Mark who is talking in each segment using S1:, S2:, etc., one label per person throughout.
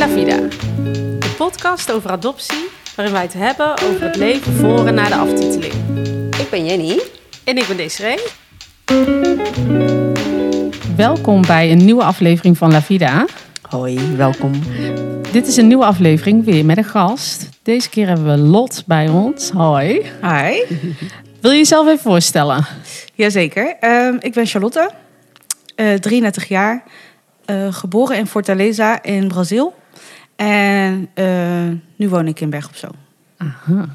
S1: La Vida, de podcast over adoptie, waarin wij het hebben over het leven voor en na de aftiteling.
S2: Ik ben Jenny.
S1: En ik ben Desiree. Welkom bij een nieuwe aflevering van La Vida.
S2: Hoi, welkom.
S1: Dit is een nieuwe aflevering weer met een gast. Deze keer hebben we Lot bij ons. Hoi.
S3: Hi.
S1: Wil je jezelf even voorstellen?
S3: Jazeker. Ehm ik ben Charlotte, eh 33 jaar, eh, geboren in Fortaleza in Brazil. En eh, nu woon ik in Berg op Zoom.
S1: Aha.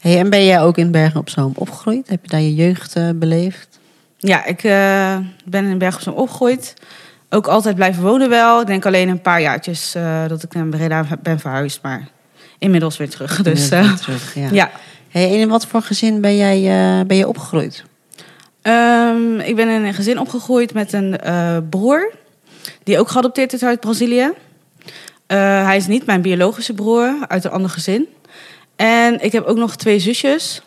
S2: Hey, en ben jij ook in Bergen op Zoom opgegroeid? Heb je daar je jeugd eh, beleefd?
S3: Ja, ik eh, ben in Berg op Zoom opgegroeid. Ook altijd blijven wonen wel. Ik denk alleen een paar jaartjes eh, dat ik naar Breda ben verhuisd. Maar inmiddels weer terug. Dus
S2: Ja,
S3: eh,
S2: terug, ja.
S3: ja.
S2: Hey, en in wat voor gezin ben jij, eh, ben je opgegroeid?
S3: Ehm, ik ben in een gezin opgegroeid met een eh, broer. Die ook geadopteerd is uit Brazilië. Eh, hij is niet mijn biologische broer, uit een ander gezin. En ik heb ook nog twee zusjes.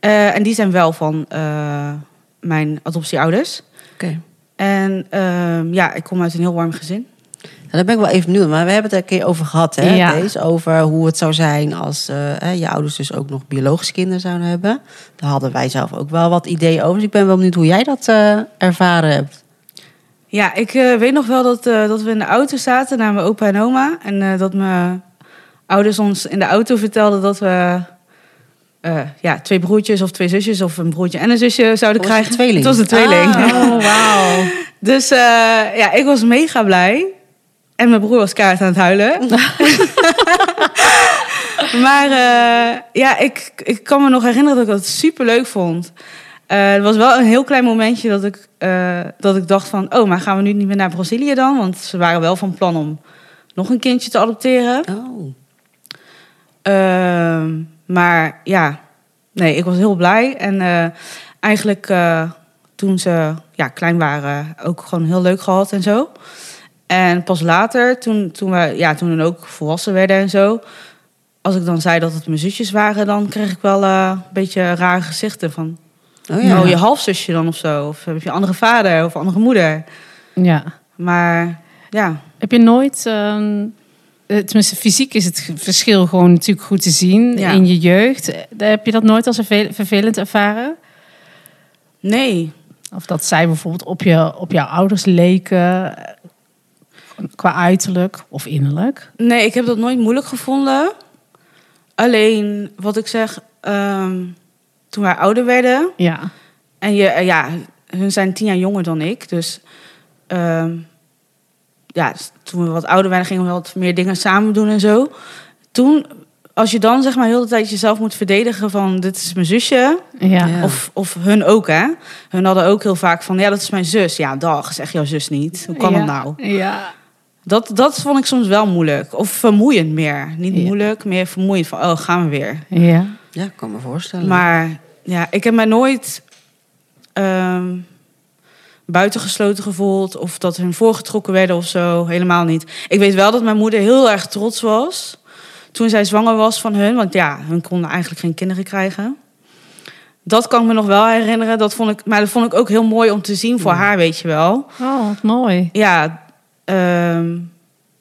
S3: Eh, en die zijn wel van eh, mijn adoptieouders.
S2: Oké.
S3: En ehm, ja, ik kom uit een heel warm gezin.
S2: daar ben ik wel even benieuwd. Maar we hebben het er een keer over gehad, hè?
S1: Ja.
S2: Deze, over hoe het zou zijn als je ouders dus ook nog biologische kinderen zouden hebben. Daar hadden wij zelf ook wel wat ideeën over. Dus ik ben wel benieuwd hoe jij dat ervaren hebt.
S3: Ja, ik eh, weet nog wel dat, eh, dat we in de auto zaten naar mijn opa en oma. En eh, dat mijn ouders ons in de auto vertelden dat we ja, twee broertjes of twee zusjes of een broertje en een zusje zouden
S2: Was het
S3: krijgen.
S2: tweeling?
S3: Het was een tweeling.
S1: Oh, wauw.
S3: Dus ja, ik was mega blij. En mijn broer was kaart aan het huilen. maar ja, ik, ik kan me nog herinneren dat ik dat super leuk vond. Eh, het was wel een heel klein momentje dat ik, eh, dat ik dacht van... oh, maar gaan we nu niet meer naar Brazilië dan? Want ze waren wel van plan om nog een kindje te adopteren.
S2: Oh.
S3: Ehm, maar ja, nee, ik was heel blij. En eh, eigenlijk toen ze ja, klein waren, ook gewoon heel leuk gehad en zo. En pas later, toen, toen we ja, toen we ook volwassen werden en zo... als ik dan zei dat het mijn zusjes waren... dan kreeg ik wel een beetje rare gezichten van...
S2: Oh ja.
S3: oh, je halfzusje dan of zo. Of heb je een andere vader of andere moeder.
S1: Ja.
S3: Maar ja,
S1: Heb je nooit, ehm, eh, tenminste fysiek is het verschil gewoon natuurlijk goed te zien
S3: Ja.
S1: in je jeugd. Eh, Heb je dat nooit als vervel- vervelend ervaren?
S3: nee.
S1: Of dat zij bijvoorbeeld op, je, op jouw ouders leken, eh, qua uiterlijk of innerlijk?
S3: Nee, ik heb dat nooit moeilijk gevonden. Alleen, wat ik zeg, ehm, toen wij ouder werden...
S1: Ja.
S3: en je, eh, ja, hun zijn tien jaar jonger dan ik. Dus ehm, ja, dus toen we wat ouder werden, gingen we wat meer dingen samen doen en zo. Toen, als je dan zeg maar heel de tijd jezelf moet verdedigen van... dit is mijn zusje,
S1: Ja.
S2: Ja.
S3: of, of hun ook, hè. Hun hadden ook heel vaak van, ja, dat is mijn zus. Ja, dag, echt jouw zus niet. Hoe kan
S1: ja.
S3: dat nou?
S1: Ja.
S3: Dat, dat vond ik soms wel moeilijk. Of vermoeiend meer. Niet
S1: Ja.
S3: moeilijk, meer vermoeiend. Van, oh, gaan we weer.
S1: Ja.
S2: Ja, ik kan me voorstellen.
S3: Maar ja, ik heb mij nooit ehm, buitengesloten gevoeld. Of dat hun voorgetrokken werden of zo. Helemaal niet. Ik weet wel dat mijn moeder heel erg trots was. Toen zij zwanger was van hun. Want ja, hun konden eigenlijk geen kinderen krijgen. Dat kan ik me nog wel herinneren. Dat vond ik, maar dat vond ik ook heel mooi om te zien voor haar, weet je wel.
S1: Oh, wat mooi.
S3: Ja, ehm,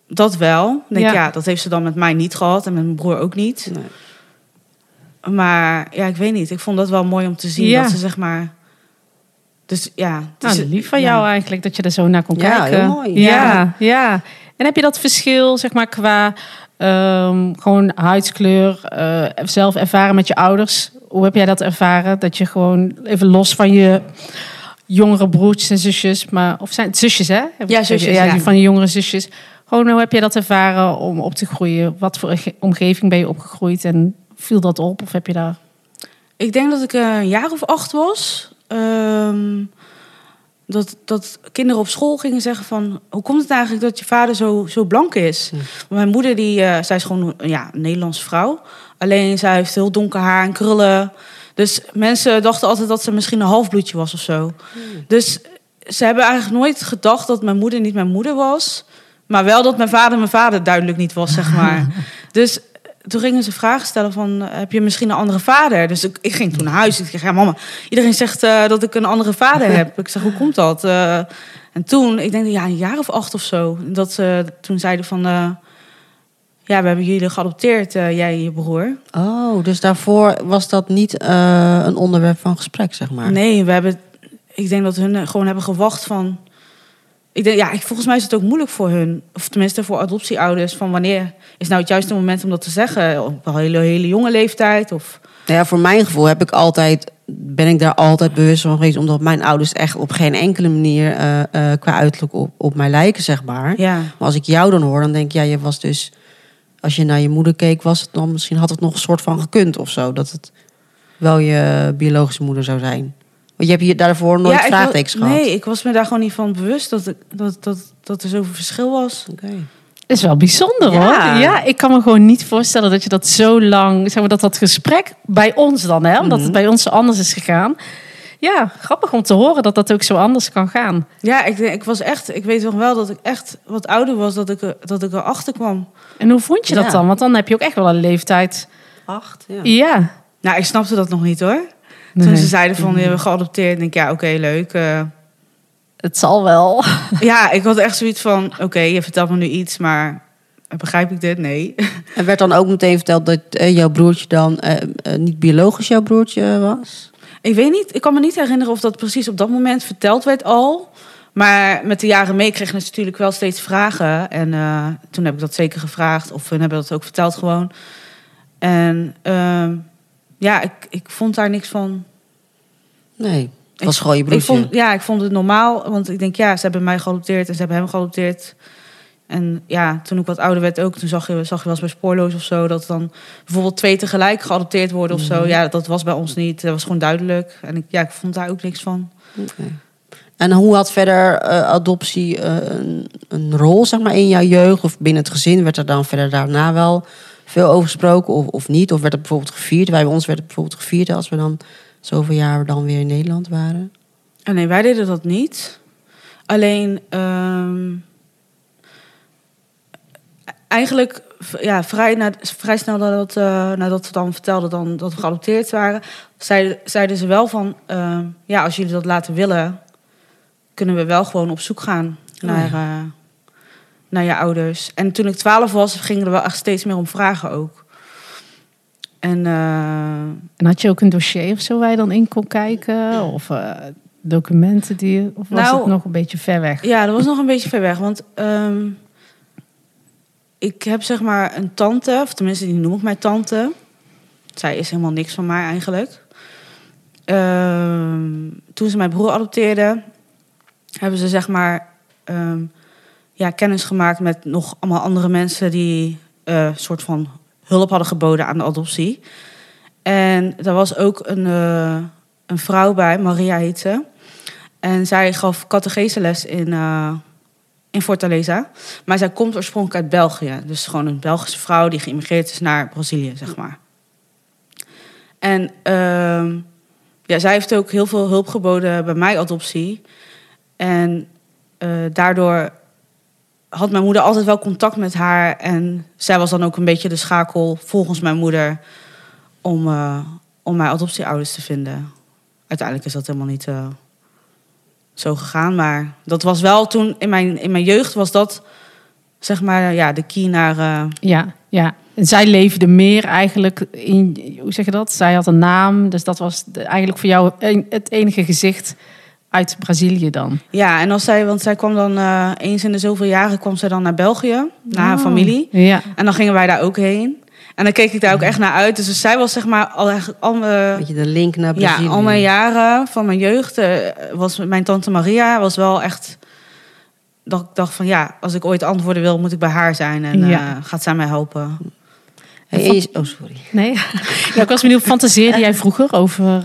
S3: dat wel. Ik Denk,
S1: Ja.
S3: ja. dat heeft ze dan met mij niet gehad en met mijn broer ook niet.
S2: Nee.
S3: Maar ja, ik weet niet. Ik vond dat wel mooi om te zien
S1: Ja.
S3: dat ze zeg maar. Dus ja.
S1: Nou,
S3: dus-
S1: lief van
S3: ja.
S1: jou eigenlijk dat je er zo naar kon
S2: Ja,
S1: kijken.
S2: heel mooi.
S1: Ja,
S3: Ja.
S1: ja. En heb je dat verschil, zeg maar, qua ehm, gewoon huidskleur, eh, zelf ervaren met je ouders? Hoe heb jij dat ervaren? Dat je gewoon even los van je jongere broertjes en zusjes, maar of zijn het zusjes, hè?
S3: Ja, zusjes,
S1: Ja,
S3: ja.
S1: die van je jongere zusjes. Gewoon, hoe heb je dat ervaren om op te groeien? Wat voor ge- omgeving ben je opgegroeid en viel dat op? Of heb je daar?
S3: Ik denk dat ik eh, een jaar of acht was. Ehm, dat, dat kinderen op school gingen zeggen van... hoe komt het eigenlijk dat je vader zo, zo blank is? Want Mijn moeder, die, eh, zij is gewoon ja, een Nederlandse vrouw. Alleen zij heeft heel donker haar en krullen. Dus mensen dachten altijd dat ze misschien een halfbloedje was of zo. Dus ze hebben eigenlijk nooit gedacht dat mijn moeder niet mijn moeder was. Maar wel dat mijn vader mijn vader duidelijk niet was, zeg maar. dus toen gingen ze vragen stellen van, eh, heb je misschien een andere vader? Dus ik, ik ging toen naar huis. Ik zeg, ja mama, iedereen zegt eh, dat ik een andere vader heb. Ik zeg, hoe komt dat? Eh, En toen, ik denk ja, een jaar of acht of zo, dat ze toen zeiden van, ja, we hebben jullie geadopteerd, jij en je broer.
S2: Oh, dus daarvoor was dat niet een onderwerp van gesprek, zeg maar.
S3: Nee, we hebben, ik denk dat hun gewoon hebben gewacht van, ik denk, ja, volgens mij is het ook moeilijk voor hun, of tenminste voor adoptieouders, van wanneer is nou het juiste moment om dat te zeggen, op een hele, hele jonge leeftijd of.
S2: Nou ja, voor mijn gevoel heb ik altijd, ben ik daar altijd bewust van geweest, omdat mijn ouders echt op geen enkele manier eh, eh, qua uiterlijk op, op mij lijken, zeg maar.
S3: Ja,
S2: Maar als ik jou dan hoor, dan denk ik, ja, je was dus, als je naar je moeder keek, was het dan misschien had het nog een soort van gekund of zo, dat het wel je biologische moeder zou zijn. Want je hebt hier daarvoor nooit
S3: ja,
S2: vraagtekens gehad.
S3: Nee, ik was me daar gewoon niet van bewust dat, ik, dat, dat, dat er zoveel verschil was.
S2: Oké.
S1: is wel bijzonder
S2: Ja.
S1: hoor. Ja, ik kan me gewoon niet voorstellen dat je dat zo lang, zeg maar dat dat gesprek bij ons dan, hè, omdat het bij ons zo anders is gegaan. Ja, grappig om te horen dat dat ook zo anders kan gaan.
S3: Ja, ik, denk- ik was echt, ik weet nog wel dat ik echt wat ouder was, dat ik, dat ik erachter kwam.
S1: En hoe vond je dat
S2: Ja.
S1: dan? Want dan heb je ook echt wel een leeftijd.
S2: Acht, ja.
S1: Ja.
S3: Nou, ik snapte dat nog niet hoor.
S1: Nee.
S3: Toen ze zeiden van, je hebben geadopteerd, denk ik, ja, oké, leuk. eh.
S1: Het zal wel.
S3: ja, ik had echt zoiets van, oké, je vertelt me nu iets, maar begrijp ik dit? Nee.
S2: En werd dan ook meteen verteld dat eh, jouw broertje dan eh, eh, niet biologisch jouw broertje was?
S3: Ik weet niet, ik kan me niet herinneren of dat precies op dat moment verteld werd al. Maar met de jaren mee kreeg ik natuurlijk wel steeds vragen. En eh, toen heb ik dat zeker gevraagd. Of hun hebben dat ook verteld gewoon. En ehm, ja, ik, ik vond daar niks van.
S2: Nee, het was
S3: Ik-
S2: gewoon je
S3: Ik
S2: broertje.
S3: vond, ja, ik vond het normaal. Want ik denk, ja, ze hebben mij geadopteerd en ze hebben hem geadopteerd. En ja, toen ik wat ouder werd ook, toen zag je, zag je wel eens bij spoorloos of zo... dat dan bijvoorbeeld twee tegelijk geadopteerd worden of zo. Ja, dat was bij ons niet. Dat was gewoon duidelijk. En ik, ja, ik vond daar ook niks van.
S2: En hoe had verder eh, adoptie eh, een, een rol zeg maar, in jouw jeugd of binnen het gezin? Werd er dan verder daarna wel veel over gesproken of, of niet? Of werd het bijvoorbeeld gevierd? Wij bij ons werd het bijvoorbeeld gevierd als we dan zoveel jaar dan weer in Nederland waren.
S3: En nee, wij deden dat niet. Alleen, ehm, eigenlijk ja, vrij, na, vrij snel nadat, eh, nadat we dan vertelden dan dat we geadopteerd waren, zeiden, zeiden ze wel van, ehm, ja, als jullie dat laten willen, kunnen we wel gewoon op zoek gaan
S2: Oh,
S3: naar, eh, naar je ouders. En toen ik twaalf was, gingen er wel echt steeds meer om vragen ook. En eh,
S1: En had je ook een dossier of zo waar je dan in kon kijken? Of eh, documenten die je... Of was
S3: Nou,
S1: het nog een beetje ver weg?
S3: Ja, dat was nog een beetje ver weg. Want ehm, ik heb zeg maar een tante, of tenminste die noem ik mijn tante. Zij is helemaal niks van mij eigenlijk. Ehm, toen ze mijn broer adopteerde, hebben ze zeg maar ehm, ja, kennis gemaakt met nog allemaal andere mensen die een soort van hulp hadden geboden aan de adoptie. En er was ook een, eh, een vrouw bij, Maria heet ze. En zij gaf catecheseles in, eh, in Fortaleza. Maar zij komt oorspronkelijk uit België. Dus gewoon een Belgische vrouw die geïmmigreerd is naar Brazilië, zeg maar. En ehm, ja, zij heeft ook heel veel hulp geboden bij mijn adoptie. En eh, daardoor had mijn moeder altijd wel contact met haar. En zij was dan ook een beetje de schakel, volgens mijn moeder, om, eh, om mijn adoptieouders te vinden. Uiteindelijk is dat helemaal niet eh, zo gegaan. Maar dat was wel toen, in mijn, in mijn jeugd was dat, zeg maar, ja, de key naar... eh,
S1: Ja, ja. En zij leefde meer eigenlijk in, hoe zeg je dat? Zij had een naam, dus dat was eigenlijk voor jou het enige gezicht uit Brazilië dan.
S3: ja, en als zij, want zij kwam dan eh, eens in de zoveel jaren kwam zij dan naar België, naar haar
S1: Oh.
S3: familie.
S1: Ja.
S3: En dan gingen wij daar ook heen. En dan keek ik daar ook echt naar uit. Dus zij was zeg maar al, eigenlijk al mijn,
S2: Weet je, de link naar
S3: ja,
S2: Brazilië.
S3: al mijn jaren van mijn jeugd eh, was mijn tante Maria was wel echt. Dat ik dacht van ja, als ik ooit antwoorden wil, moet ik bij haar zijn en
S1: Ja.
S3: eh, gaat zij mij helpen.
S2: Hey, oh, sorry.
S1: Nee? Ja, ik was benieuwd, fantaseerde jij vroeger over,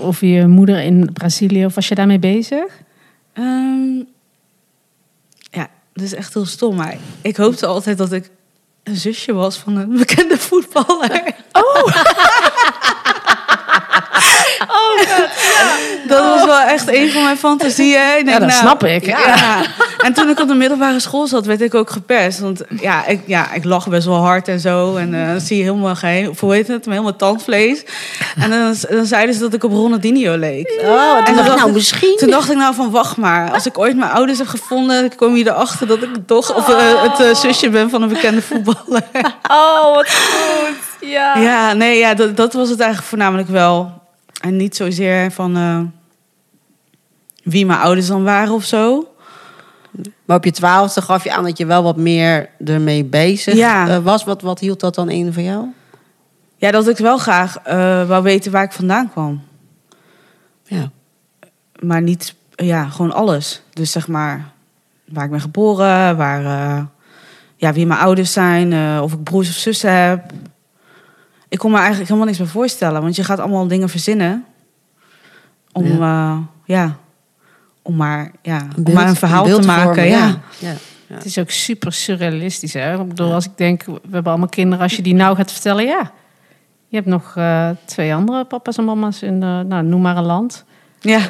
S1: over je moeder in Brazilië? Of was je daarmee bezig?
S3: Ehm, ja, dat is echt heel stom. Maar ik hoopte altijd dat ik een zusje was van een bekende voetballer. Oh! Dat was wel echt een van mijn fantasieën. Ik denk,
S1: Ja, dat
S3: nou,
S1: snap ik.
S3: Ja. En toen ik op de middelbare school zat, werd ik ook gepest. Want ja, ik, ja, ik lag best wel hard en zo. En eh, dan zie je helemaal geen, hoe heet het, helemaal tandvlees. En dan, dan zeiden ze dat ik op Ronaldinho leek.
S2: Oh, en
S3: toen
S2: dacht, nou
S3: ik-
S2: misschien.
S3: Toen dacht ik nou van, wacht maar. Als ik ooit mijn ouders heb gevonden, dan kom je erachter dat ik toch of, eh, het eh, zusje ben van een bekende voetballer.
S1: Oh, wat goed. Ja.
S3: Ja, nee, ja, dat, dat was het eigenlijk voornamelijk wel. En niet zozeer van eh, wie mijn ouders dan waren of zo.
S2: Maar op je twaalfde gaf je aan dat je wel wat meer ermee bezig
S3: Ja.
S2: eh, was. Wat, wat hield dat dan in voor jou?
S3: Ja, dat ik wel graag eh wou weten waar ik vandaan kwam.
S2: Ja.
S3: Maar niet, ja, gewoon alles. Dus zeg maar, waar ik ben geboren, waar, ja, wie mijn ouders zijn, of ik broers of zussen heb. Ik kon me eigenlijk helemaal niks meer voorstellen, want je gaat allemaal dingen verzinnen. Om, ja, ja om maar, ja, om maar een verhaal te maken.
S2: vormen,
S3: ja.
S2: ja.
S1: Het is ook super surrealistisch. Hè? Ik bedoel, als ik denk, we hebben allemaal kinderen. Als je die nou gaat vertellen, ja. Je hebt nog eh, twee andere papa's en mama's in, de, nou, noem maar een land.
S3: ja.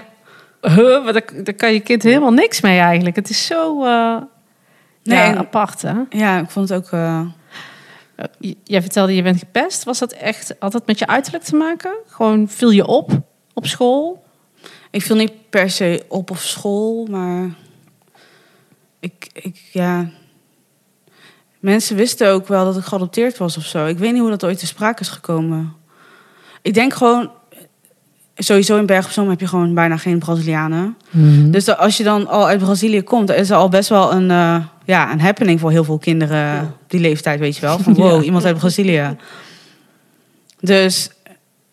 S1: Huh, maar daar, daar kan je kind helemaal niks mee eigenlijk. Het is zo eh,
S3: Nee,
S1: ja,
S3: en-
S1: apart, hè?
S3: Ja, ik vond het ook.
S1: Jij vertelde je bent gepest. Was dat echt altijd met je uiterlijk te maken? Gewoon viel je op op school?
S3: ik viel niet per se op of school, maar ik, ik, ja. Mensen wisten ook wel dat ik geadopteerd was of zo. Ik weet niet hoe dat ooit te sprake is gekomen. Ik denk gewoon, sowieso in Berg op Zoom heb je gewoon bijna geen Brazilianen. Dus dat als je dan al uit Brazilië komt, dan is er al best wel een, eh, ja, een happening voor heel veel kinderen op die leeftijd, weet je wel. Van wow,
S1: Ja.
S3: iemand uit Brazilië. Dus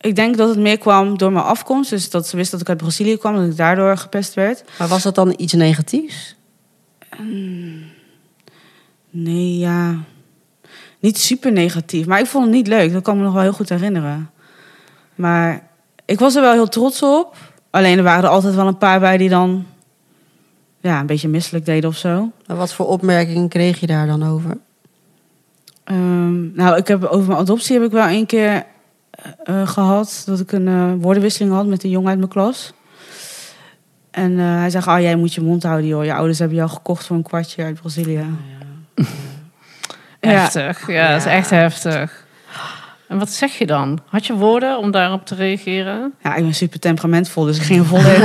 S3: ik denk dat het meer kwam door mijn afkomst. Dus dat ze wisten dat ik uit Brazilië kwam, dat ik daardoor gepest werd.
S2: Maar was dat dan iets negatiefs?
S3: Nee, ja. Niet super negatief. Maar ik vond het niet leuk. Dat kan ik me nog wel heel goed herinneren. Maar ik was er wel heel trots op. Alleen er waren er altijd wel een paar bij die dan... Ja, een beetje misselijk deden of zo.
S2: Wat voor opmerkingen kreeg je daar dan over?
S3: Ehm, nou, ik heb, over mijn adoptie heb ik wel één keer eh, eh, gehad... dat ik een eh, woordenwisseling had met een jongen uit mijn klas. En eh, hij zei, oh, jij moet je mond houden, joh. Je ouders hebben jou gekocht voor een kwartje uit Brazilië. Ja.
S1: Heftig. Ja, dat is
S2: Ja.
S1: echt heftig. En wat zeg je dan? Had je woorden om daarop te reageren?
S3: Ja, ik ben super temperamentvol, dus ik ging er vol in.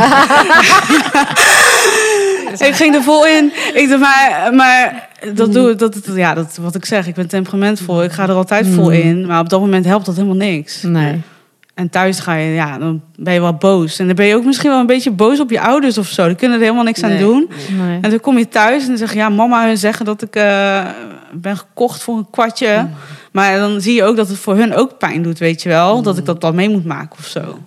S3: ik ging er vol in. Ik dacht, maar, maar dat doe dat, ja, dat wat ik zeg. Ik ben temperamentvol. Ik ga er altijd vol in. Maar op dat moment helpt dat helemaal niks.
S1: Nee.
S3: En thuis ga je, ja, dan ben je wel boos. En dan ben je ook misschien wel een beetje boos op je ouders of zo. Die kunnen er helemaal niks aan doen.
S1: nee.
S3: En dan kom je thuis en dan zeg je, ja, mama hun zeggen dat ik eh, ben gekocht voor een kwartje. Maar dan zie je ook dat het voor hun ook pijn doet, weet je wel. Dat ik dat dan mee moet maken of zo.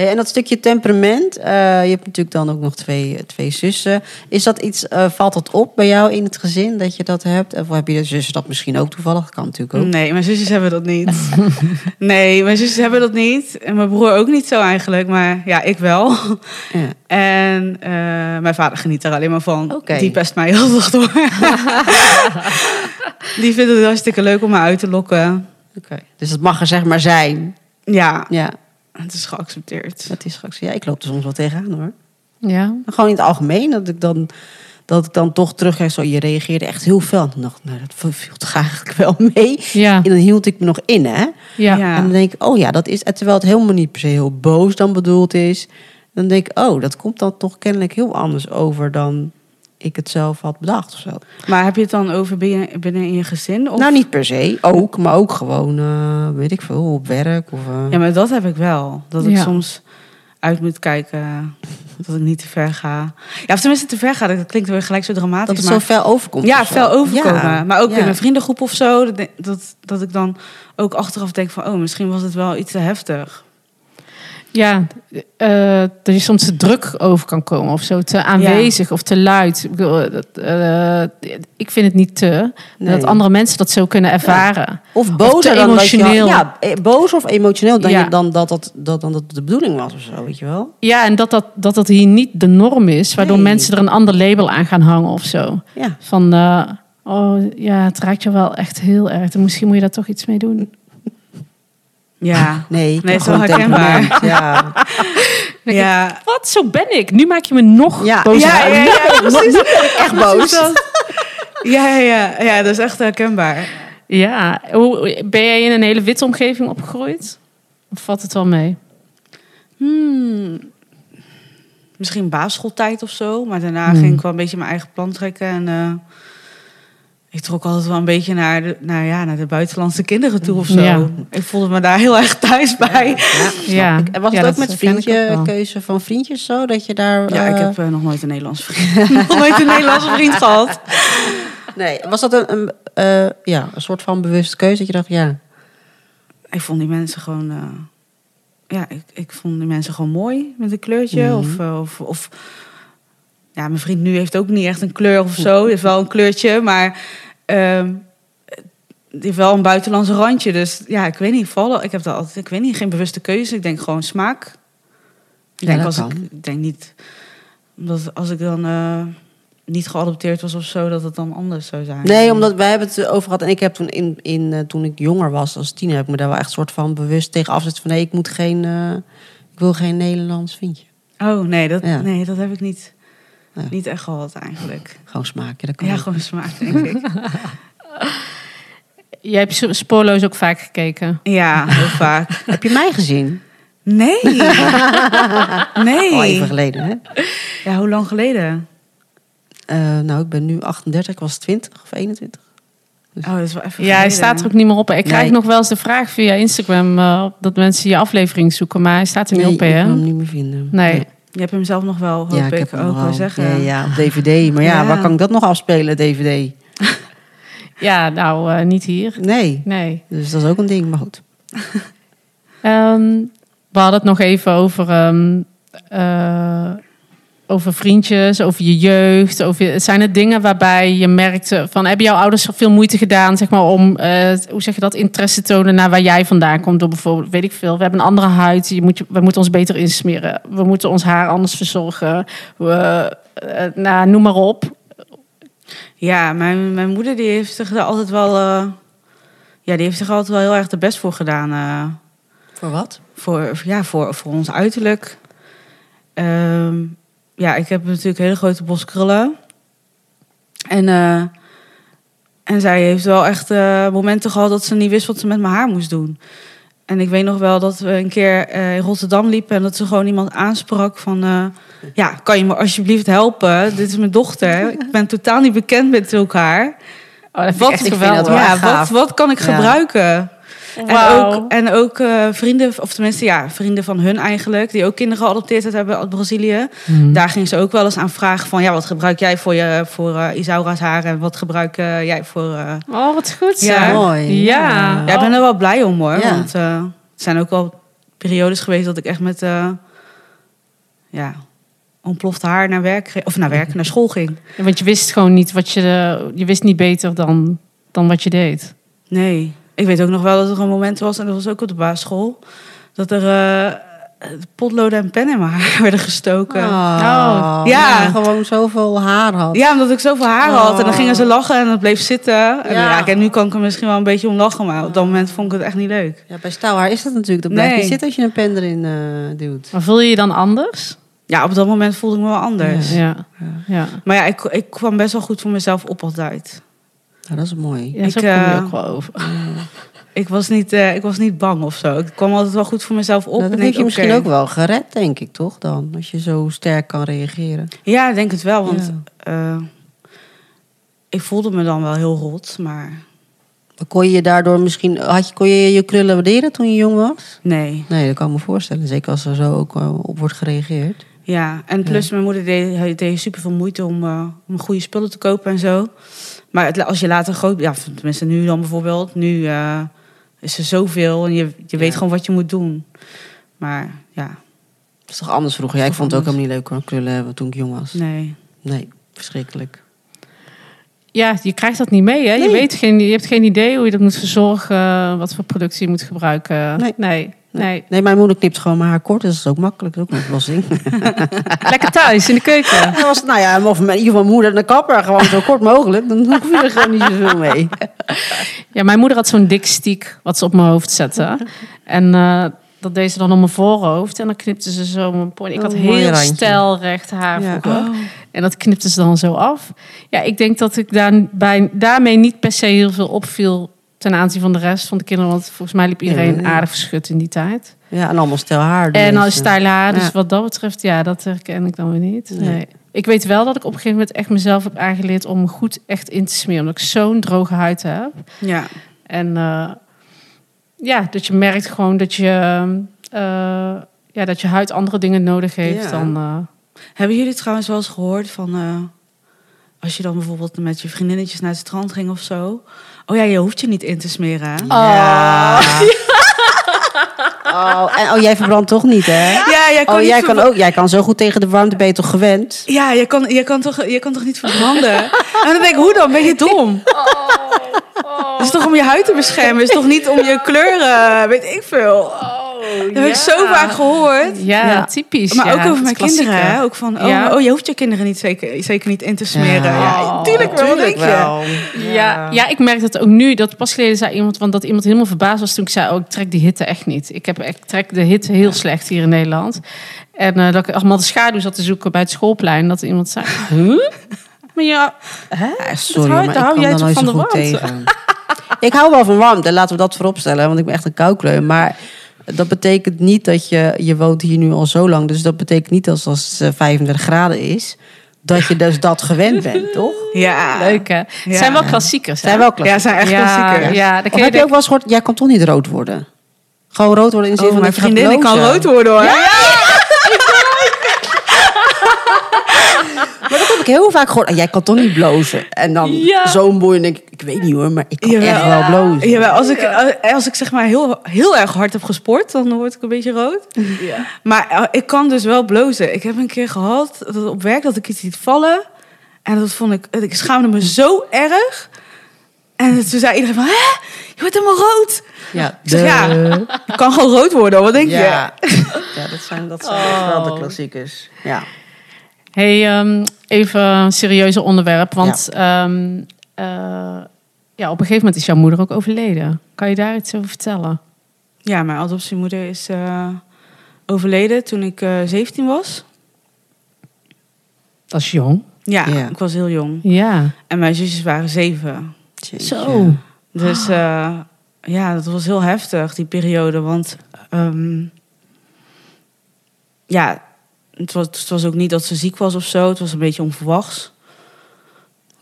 S2: Hey, en dat stukje temperament, eh, je hebt natuurlijk dan ook nog twee, twee zussen. Is dat iets, eh, valt dat op bij jou in het gezin dat je dat hebt? Of heb je de zussen dat misschien ook toevallig? Kan natuurlijk ook.
S3: Nee, mijn zusjes hebben dat niet. nee, mijn zusjes hebben dat niet. En mijn broer ook niet zo eigenlijk. Maar ja, ik wel.
S2: Ja.
S3: En eh, mijn vader geniet er alleen maar van. Die pest mij heel dag door. Die vindt het hartstikke leuk om me uit te lokken.
S2: Oké. Dus dat mag er zeg maar zijn.
S3: Ja,
S2: Ja,
S3: het is geaccepteerd.
S2: dat is straks. Ja, ik loop er soms wel tegenaan hoor.
S1: Ja.
S2: Maar Gewoon in het algemeen, dat ik dan, dat ik dan toch terugkrijg. Zo, je reageerde echt heel fel. En dacht ik, nou, dat viel toch eigenlijk wel mee.
S1: Ja.
S2: En dan hield ik me nog in, hè?
S1: Ja.
S3: Ja.
S2: En dan denk ik, oh ja, dat is. en Terwijl het helemaal niet per se heel boos dan bedoeld is. Dan denk ik, oh, dat komt dan toch kennelijk heel anders over dan ik het zelf had bedacht of zo.
S3: Maar heb je het dan over binnen, binnen in je gezin? Of?
S2: Nou, niet per se. Ook, maar ook gewoon, eh, weet ik veel, op werk. Of, eh,
S3: Ja, maar dat heb ik wel. Dat ik
S1: Ja.
S3: soms uit moet kijken dat ik niet te ver ga. Ja, of tenminste te ver ga. Dat klinkt weer gelijk zo dramatisch.
S2: dat het
S3: maar...
S2: zo fel overkomt.
S3: Ja, fel overkomen.
S2: Ja,
S3: Maar ook
S2: ja.
S3: in een vriendengroep of zo. Dat, dat, dat ik dan ook achteraf denk van... oh, misschien was het wel iets te heftig.
S1: Ja, eh, dat je soms te druk over kan komen of zo, te aanwezig of te luid. Ik, bedoel, dat, eh, ik vind het niet te.
S2: Nee.
S1: Dat andere mensen dat zo kunnen ervaren.
S2: Of bozer dan wat je had-
S1: emotioneel.
S2: ja, eh, boos of emotioneel dan,
S1: Ja.
S2: je, dan dat, dat, dat, dan dat de bedoeling was of zo, weet je wel.
S1: Ja, en dat dat, dat dat hier niet de norm is, waardoor
S2: Nee.
S1: mensen er een ander label aan gaan hangen of zo.
S2: Ja.
S1: Van, eh, oh ja, het raakt je wel echt heel erg. Dan misschien moet je daar toch iets mee doen.
S3: Ja.
S2: Nee,
S3: Nee, het is
S2: gewoon
S3: wel herkenbaar.
S2: Ja.
S3: Ja.
S1: wat, zo ben ik. Nu maak je me nog
S2: Ja.
S1: bozer.
S3: Ja, ja, ja, precies.
S2: Echt boos.
S3: Ja, ja, ja, ja, dat is echt herkenbaar.
S1: Ja, hoe, ben jij in een hele witte omgeving opgegroeid? Of valt het wel mee?
S3: Hmm. Misschien basisschooltijd of zo. Maar daarna
S1: Hmm.
S3: ging ik wel een beetje mijn eigen plan trekken. En eh, ik trok altijd wel een beetje naar de, naar, ja, naar de buitenlandse kinderen toe of zo.
S1: Ja.
S3: Ik voelde me daar heel erg thuis bij.
S2: Ja,
S1: Ja.
S2: ik. En was
S1: Ja,
S2: het ook
S1: dat
S2: met vriendje, keuze van vriendjes zo? Dat je daar...
S3: Ja, ik
S2: eh,
S3: heb eh, nog nooit een Nederlandse vriend, nog nooit een Nederlandse vriend gehad.
S2: Nee, was dat een, een, eh, ja, een soort van bewuste keuze? Dat je dacht, ja...
S3: Ik vond die mensen gewoon... eh, ja, ik, ik vond die mensen gewoon mooi met een kleurtje.
S2: Mhm.
S3: Of, of, of... Ja, mijn vriend nu heeft ook niet echt een kleur of zo. Heeft wel een kleurtje, maar... die heeft wel een buitenlandse randje. Dus ja, ik weet niet. Vallen, ik heb dat altijd... Ik weet niet, geen bewuste keuze. Ik denk gewoon smaak. Ik denk, als ik,
S2: kan.
S3: ik denk niet... Omdat als ik dan... eh, niet geadopteerd was of zo, dat het dan anders zou zijn.
S2: Nee, omdat wij hebben het over gehad. En ik heb toen, in, in, eh, toen ik jonger was, als tiener, heb ik me daar wel echt soort van bewust tegen afzet van nee, ik moet geen, eh, ik wil geen Nederlands vriendje.
S3: Oh, nee, dat,
S2: Ja.
S3: nee, dat heb ik niet,
S2: Ja.
S3: niet echt gehad eigenlijk.
S2: Gewoon smaak, ja, dat kan
S3: Ja,
S2: ook.
S3: gewoon smaak, denk ik.
S1: Jij hebt spoorloos ook vaak gekeken.
S3: Ja, heel vaak.
S2: Heb je mij gezien?
S3: Nee. Nee.
S2: Al even geleden, hè?
S3: Ja, hoe lang geleden?
S2: Eh, nou, ik ben nu 38, ik was 20 of 21.
S3: Oh, dat is wel even
S1: Ja, hij staat er ook niet meer op. Ik krijg nog wel eens de vraag via Instagram eh, dat mensen je aflevering zoeken, maar hij staat er niet
S2: Nee,
S1: op, hè?
S2: ik kan hem niet meer vinden.
S1: Nee.
S3: Je hebt hem zelf nog wel, hoop
S2: Ja,
S3: ik, ook
S2: wel.
S3: zeggen.
S2: Ja, ja, op DVD. Maar ja,
S3: Ja.
S2: waar kan ik dat nog afspelen, DVD?
S1: Ja, nou, eh, niet hier.
S2: Nee,
S1: Nee.
S2: dus dat is ook een ding, maar goed.
S1: Ehm, we hadden het nog even over, ehm, eh, over vriendjes, over je jeugd. Over, zijn het dingen waarbij je merkte van... hebben jouw ouders veel moeite gedaan zeg maar, om, eh, hoe zeg je dat, interesse te tonen naar waar jij vandaan komt? Door bijvoorbeeld, weet ik veel, we hebben een andere huid. Je moet, je- we moeten ons beter insmeren. We moeten ons haar anders verzorgen. We, eh, nou, noem maar op.
S3: Ja, mijn, mijn moeder die heeft zich er altijd wel... eh, ja, die heeft zich altijd wel heel erg de best voor gedaan. eh,
S2: Voor wat?
S3: voor, ja, voor, voor ons uiterlijk. Ehm, ja, ik heb natuurlijk hele grote bos krullen. En, eh, en zij heeft wel echt eh, momenten gehad dat ze niet wist wat ze met mijn haar moest doen. En ik weet nog wel dat we een keer eh, in Rotterdam liepen en dat ze gewoon iemand aansprak van... ja, kan je me alsjeblieft helpen? Dit is mijn dochter. Ik ben totaal niet bekend met zulk haar.
S1: Oh, dat
S3: Wat,
S1: ik echt
S2: ik vind dat wel
S3: ja, wat, wat kan ik
S2: Ja.
S3: gebruiken? En ook, en ook eh, vrienden, of tenminste ja, vrienden van hun eigenlijk, die ook kinderen geadopteerd hebben uit Brazilië.
S1: Mhm.
S3: Daar ging ze ook wel eens aan vragen van, ja, wat gebruik jij voor, je, voor eh, Isaura's haar en wat gebruik eh, jij voor... eh
S1: Oh, wat goed.
S3: Ja.
S1: zeg.
S2: Mooi.
S1: Ja.
S3: Ja, ik ben er wel blij om hoor,
S2: Ja.
S3: want eh, het zijn ook wel periodes geweest dat ik echt met, eh, ja, ontploft haar naar werk, of naar werk, naar school ging.
S1: Ja, want je wist gewoon niet wat je... Je wist niet beter dan, dan wat je deed.
S3: Nee, ik weet ook nog wel dat er een moment was, en dat was ook op de basisschool, dat er eh, potloden en pennen in mijn haar werden gestoken.
S2: Oh,
S3: Ja.
S2: Gewoon zoveel haar had.
S3: Ja, omdat ik zoveel haar had. En dan gingen ze lachen en het bleef zitten. En
S2: Ja.
S3: ja. en nu kan ik er misschien wel een beetje om lachen. Maar op dat moment vond ik het echt niet leuk.
S2: Ja, bij staalhaar is dat natuurlijk. Dat blijft
S3: Nee.
S2: niet zitten als je een pen erin eh, duwt.
S1: Maar voel je je dan anders?
S3: Ja, op dat moment voelde ik me wel anders.
S1: Ja. ja.
S3: Maar ja, ik, ik kwam best wel goed voor mezelf op altijd.
S2: Nou, dat is mooi.
S1: Ja, zo
S3: Ik,
S1: kom je
S3: eh,
S1: ook wel over.
S3: Ik was niet, eh, ik was niet bang of zo. Ik kwam altijd wel goed voor mezelf op.
S2: Nou,
S3: denk,
S2: je misschien ook wel gered, denk ik, toch dan? Als je zo sterk kan reageren.
S3: Ja, ik denk het wel. Want
S2: Ja.
S3: eh, ik voelde me dan wel heel rot. Maar
S2: Kon je je daardoor misschien... Had je, kon je je krullen waarderen toen je jong was?
S3: nee.
S2: Nee, dat kan ik me voorstellen. Zeker als er zo ook op wordt gereageerd.
S3: Ja, en plus mijn moeder deed, deed super veel moeite om, om goede spullen te kopen en zo. Maar het, als je later groot... Ja, tenminste nu dan bijvoorbeeld. Nu eh, is er zoveel en je, je weet gewoon wat je moet doen. Maar ja,
S2: Dat is toch anders vroeger? Ja, ik vond het ook helemaal niet leuk hoor, krullen hebben toen ik jong was.
S3: nee.
S2: Nee, verschrikkelijk.
S1: Ja, je krijgt dat niet mee, hè? Je, weet geen, je hebt geen idee hoe je dat moet verzorgen, eh, wat voor producten je moet gebruiken.
S2: Nee.
S1: nee. Nee.
S2: Nee, mijn moeder knipt gewoon mijn haar kort, dus dat is ook makkelijk. Dat is ook een oplossing.
S1: Lekker thuis, in de keuken.
S2: Dat was, nou ja, of in ieder geval moeder en de kapper, gewoon zo kort mogelijk. Dan hoef je er gewoon niet zoveel mee.
S1: Ja, mijn moeder had zo'n dik stiek wat ze op mijn hoofd zette. En eh, dat deed ze dan om mijn voorhoofd. En dan knipte ze zo mijn point. Ik had
S2: Oh,
S1: heel
S2: randje.
S1: stijlrecht haar
S2: Ja.
S1: vroeger.
S3: Oh.
S1: En dat knipte ze dan zo af. Ja, ik denk dat ik daar bij, daarmee niet per se heel veel opviel ten aanzien van de rest van de kinderen. Want volgens mij liep iedereen
S2: Ja, ja.
S1: aardig verschut in die tijd.
S2: Ja, en allemaal stel haar. de
S1: En al
S2: meeste.
S1: stijl haar. Dus
S2: Ja.
S1: wat dat betreft, ja, dat herken ik dan weer niet.
S2: Nee.
S1: Nee. Ik weet wel dat ik op een gegeven moment echt mezelf heb aangeleerd om goed echt in te smeren. Omdat ik zo'n droge huid heb.
S3: Ja.
S1: En eh, ja, dat je merkt gewoon dat je, eh, ja, dat je huid andere dingen nodig heeft dan... eh,
S3: Hebben jullie trouwens wel eens gehoord van... eh, als je dan bijvoorbeeld met je vriendinnetjes naar het strand ging of zo... Oh ja, je hoeft je niet in te smeren. hè?
S2: Ja. Oh, en, oh, jij verbrandt toch niet, hè?
S3: Ja, jij kan,
S2: Oh, jij kan ook. Jij kan zo goed tegen de warmte, ben je toch gewend?
S3: Ja, je kan, je, kan toch, je kan toch niet verbranden? en dan denk ik, hoe dan? Ben je dom? Het is toch om je huid te beschermen? Het is toch niet om je kleuren, weet ik veel. Dat heb ik zo vaak gehoord.
S1: Ja,
S2: Ja.
S1: typisch.
S3: Maar
S1: ja,
S3: ook over mijn kinderen. Hè? Ook van, oh,
S1: Ja.
S3: oh, je hoeft je kinderen niet zeker, zeker niet in te smeren. Ja,
S1: Oh,
S3: tuurlijk wel, denk je?
S1: Ja, ja, ik merk dat ook nu. Dat pas geleden zei iemand, want dat iemand helemaal verbaasd was toen ik zei: Oh, ik trek die hitte echt niet. Ik heb ik trek de hitte heel slecht hier in Nederland. En eh, dat ik allemaal de schaduw zat te zoeken bij het schoolplein. Dat iemand zei: Huh? Maar ja, hè?
S2: Ja, sorry,
S1: hou-
S2: maar
S1: hou jij toch van de
S2: goed
S1: warmte?
S2: tegen. ik hou wel van warmte, laten we dat voorop stellen, want ik ben echt een koukleun. Maar dat betekent niet dat je, je woont hier nu al zo lang, dus dat betekent niet als, als het eh, 35 graden is, dat je dus dat gewend bent, toch?
S3: Ja.
S1: leuk hè? Het
S3: Ja.
S1: zijn wel klassiekers. hè?
S2: Zijn wel
S3: Ja,
S2: klassiek.
S3: zijn echt
S1: ja,
S3: klassiekers.
S1: Ja, dan je
S2: heb je ook wel eens gehoord, jij kan toch niet rood worden? Gewoon rood worden in de zin
S3: Oh,
S2: van
S3: mijn
S2: dat
S3: vriendin die kan rood worden hoor
S2: dat heb ik heel vaak gehoord. Ah, jij kan toch niet blozen? En dan
S1: Ja.
S2: zo'n boy en denk ik, ik weet niet hoor, maar ik kan
S3: Jawel.
S2: echt wel blozen.
S3: Jawel, als ik, als ik zeg maar heel, heel erg hard heb gesport, dan word ik een beetje rood. Maar eh, ik kan dus wel blozen. Ik heb een keer gehad dat op werk dat ik iets liet vallen. En dat vond ik, ik schaamde me zo erg. En toen zei iedereen van, hè? Je wordt helemaal rood.
S2: Ja,
S3: Ik zeg, ja, je kan gewoon rood worden, wat denk je?
S2: Ja, ja dat zijn, dat zijn echt wel de
S1: Oh.
S2: klassiekers. Ja.
S1: Hey, ehm, even een serieuzer onderwerp. Want ehm, eh, ja, op een gegeven moment is jouw moeder ook overleden. Kan je daar iets over vertellen?
S3: Ja, mijn adoptiemoeder is eh, overleden toen ik eh 17 was.
S1: Dat is jong.
S3: Ja,
S2: Ja.
S3: ik was heel jong.
S1: Ja.
S3: En mijn zusjes waren zeven.
S2: Jeetje.
S1: Zo.
S3: Dus eh, ja, dat was heel heftig, die periode. Want ehm, ja, het was, het was ook niet dat ze ziek was of zo. Het was een beetje onverwachts.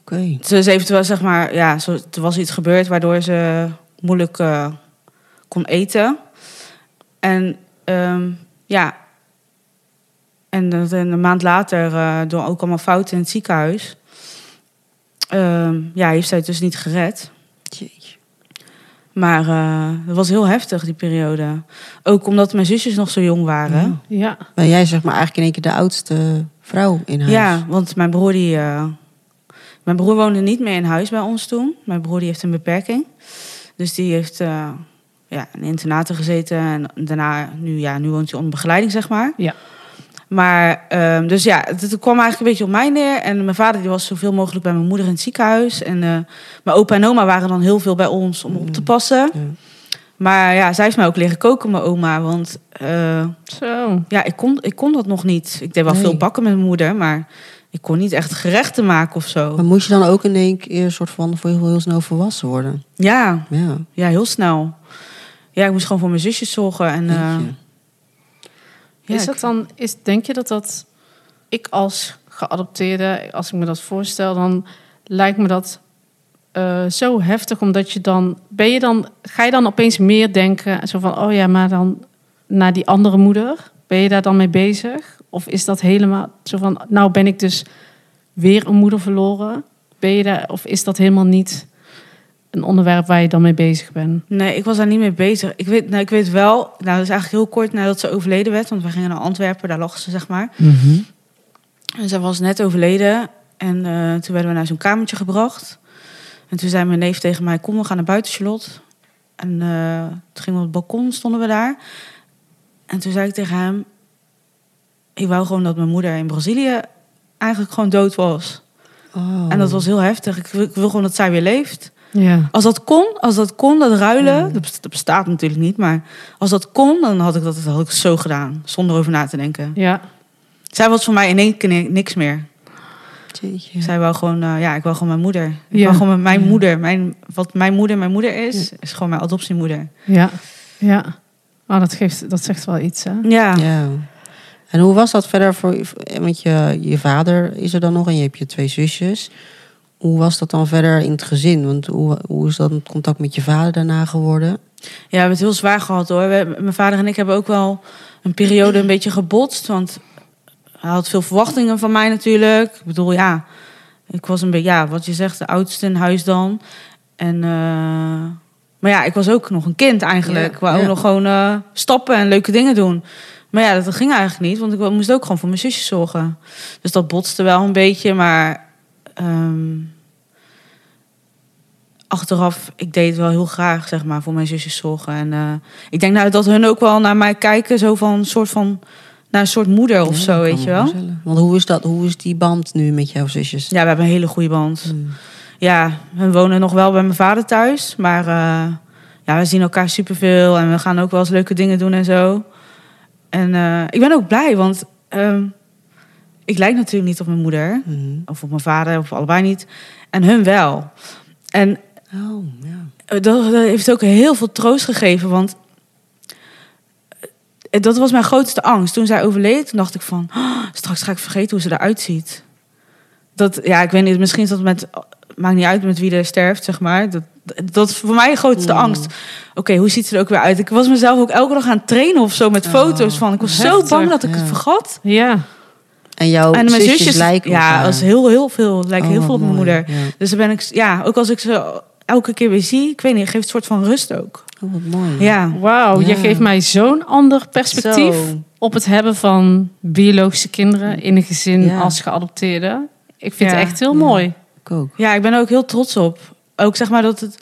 S2: Oké.
S3: Ze is eventueel, zeg maar, ja, zo, er was iets gebeurd waardoor ze moeilijk eh, kon eten. En ehm, ja, en dat- en een maand later, eh, door ook allemaal fouten in het ziekenhuis, ehm, ja, heeft zij het dus niet gered.
S2: Jeetje.
S3: Maar eh het was heel heftig, die periode. Ook omdat mijn zusjes nog zo jong waren.
S1: Ja.
S2: Ben jij zeg maar eigenlijk in één keer de oudste vrouw in huis?
S3: Ja, want mijn broer die... eh, mijn broer woonde niet meer in huis bij ons toen. Mijn broer die heeft een beperking. Dus die heeft eh, ja, in internaten gezeten. En daarna, nu, ja, nu woont hij onder begeleiding, zeg maar.
S1: Ja.
S3: Maar, ehm, dus ja, het, het kwam eigenlijk een beetje op mij neer. En mijn vader die was zoveel mogelijk bij mijn moeder in het ziekenhuis. En eh, mijn opa en oma waren dan heel veel bij ons om op te passen.
S2: Ja.
S3: Maar ja, zij heeft mij ook leren koken, mijn oma. Want eh,
S1: Zo.
S3: ja, ik kon, ik kon dat nog niet. Ik deed wel
S2: Nee.
S3: veel bakken met mijn moeder, maar ik kon niet echt gerechten maken of zo.
S2: Maar moest je dan ook in één keer een soort van voor heel, heel snel volwassen worden?
S3: Ja,
S2: Ja.
S3: ja, heel snel. Ja, ik moest gewoon voor mijn zusjes zorgen. En. Ja,
S1: is dat dan, is, denk je dat dat, ik als geadopteerde, als ik me dat voorstel, dan lijkt me dat eh, zo heftig, omdat je dan, ben je dan, ga je dan opeens meer denken, zo van, oh ja, maar dan naar die andere moeder, ben je daar dan mee bezig? Of is dat helemaal zo van, nou ben ik dus weer een moeder verloren? Ben je daar, of is dat helemaal niet een onderwerp waar je dan mee bezig bent?
S3: Nee, ik was daar niet mee bezig. Ik weet, nou, ik weet wel, nou, dat is eigenlijk heel kort nadat ze overleden werd. Want we gingen naar Antwerpen, daar lag ze, zeg maar. En zij was net overleden. En eh, toen werden we naar zo'n kamertje gebracht. En toen zei mijn neef tegen mij, kom, we gaan naar buiten, Charlotte. En eh, toen gingen we op het balkon, stonden we daar. En toen zei ik tegen hem... Ik wou gewoon dat mijn moeder in Brazilië eigenlijk gewoon dood was.
S2: Oh.
S3: En dat was heel heftig. Ik wil, ik wil gewoon dat zij weer leeft.
S1: Ja.
S3: Als dat kon, als dat kon, dat ruilen, dat best- dat bestaat natuurlijk niet, maar als dat kon, dan had ik dat, dat had ik zo gedaan, zonder over na te denken.
S1: Ja.
S3: Zij was voor mij in één keer ni- niks meer.
S2: Jeetje.
S3: Zij wou gewoon, eh, ja, ik wil gewoon mijn moeder. Ik
S1: Ja.
S3: wou gewoon mijn moeder. Mijn, wat mijn moeder mijn moeder is, is gewoon mijn adoptiemoeder.
S1: Ja. Ja. Oh, dat, geeft, dat zegt wel iets, hè?
S3: Ja.
S2: Ja. En hoe was dat verder voor? Want je, je vader is er dan nog en je hebt je twee zusjes. Hoe was dat dan verder in het gezin? Want hoe, hoe is dan het contact met je vader daarna geworden?
S3: Ja, we hebben het heel zwaar gehad hoor. We, mijn vader en ik hebben ook wel een periode een beetje gebotst. Want hij had veel verwachtingen van mij natuurlijk. Ik bedoel, ja, ik was een beetje, ja, wat je zegt, de oudste in huis dan. En, eh, maar ja, ik was ook nog een kind eigenlijk.
S2: Ja,
S3: ik wou
S2: ja.
S3: ook nog gewoon eh, stappen en leuke dingen doen. Maar ja, dat ging eigenlijk niet, want ik moest ook gewoon voor mijn zusjes zorgen. Dus dat botste wel een beetje, maar ehm, achteraf, ik deed het wel heel graag, zeg maar, voor mijn zusjes zorgen. En eh, ik denk nou dat hun ook wel naar mij kijken, zo van een soort van, naar een soort moeder of
S2: Ja,
S3: zo, weet je wel.
S2: Want hoe is dat? Hoe is die band nu met jouw zusjes?
S3: Ja, we hebben een hele goede band.
S2: Hmm.
S3: Ja, we wonen nog wel bij mijn vader thuis. Maar eh, ja, we zien elkaar superveel. En we gaan ook wel eens leuke dingen doen en zo. En eh, ik ben ook blij, want ehm, ik lijk natuurlijk niet op mijn moeder.
S2: Mhm.
S3: Of op mijn vader, of allebei niet. En hun wel. En
S2: Oh, ja.
S3: eh, dat, heeft ook heel veel troost gegeven. Want eh, dat was mijn grootste angst. Toen zij overleed, toen dacht ik van... "Oh, straks ga ik vergeten hoe ze eruit ziet. Dat, ja, ik weet niet, misschien is dat met... Maakt niet uit met wie er sterft, zeg maar. Dat, dat is voor mij de grootste
S2: Mm.
S3: angst. Oké, hoe ziet ze er ook weer uit? Ik was mezelf ook elke dag aan het trainen of zo met
S2: Oh,
S3: foto's van. Ik was zo bang dat ik
S2: ja.
S3: het vergat.
S1: Ja.
S2: En jouw
S3: en mijn
S2: zusjes,
S3: zusjes
S2: lijken op
S3: ja, is heel, heel veel. Lijken
S2: Oh,
S3: heel veel
S2: wat
S3: op mijn moeder.
S2: Ja.
S3: Dus dan ben ik, ja, ook als ik ze elke keer weer zie, ik weet niet, het geeft een soort van rust ook.
S2: Oh, wat mooi.
S3: Ja.
S1: Wauw, je geeft mij zo'n ander perspectief
S2: Zo.
S1: op het hebben van biologische kinderen in een gezin
S2: Ja.
S1: als geadopteerde. Ik vind
S3: Ja.
S1: het echt heel
S2: Ja.
S1: mooi.
S2: Ik ook.
S3: Ja, ik ben er ook heel trots op. Ook zeg maar dat het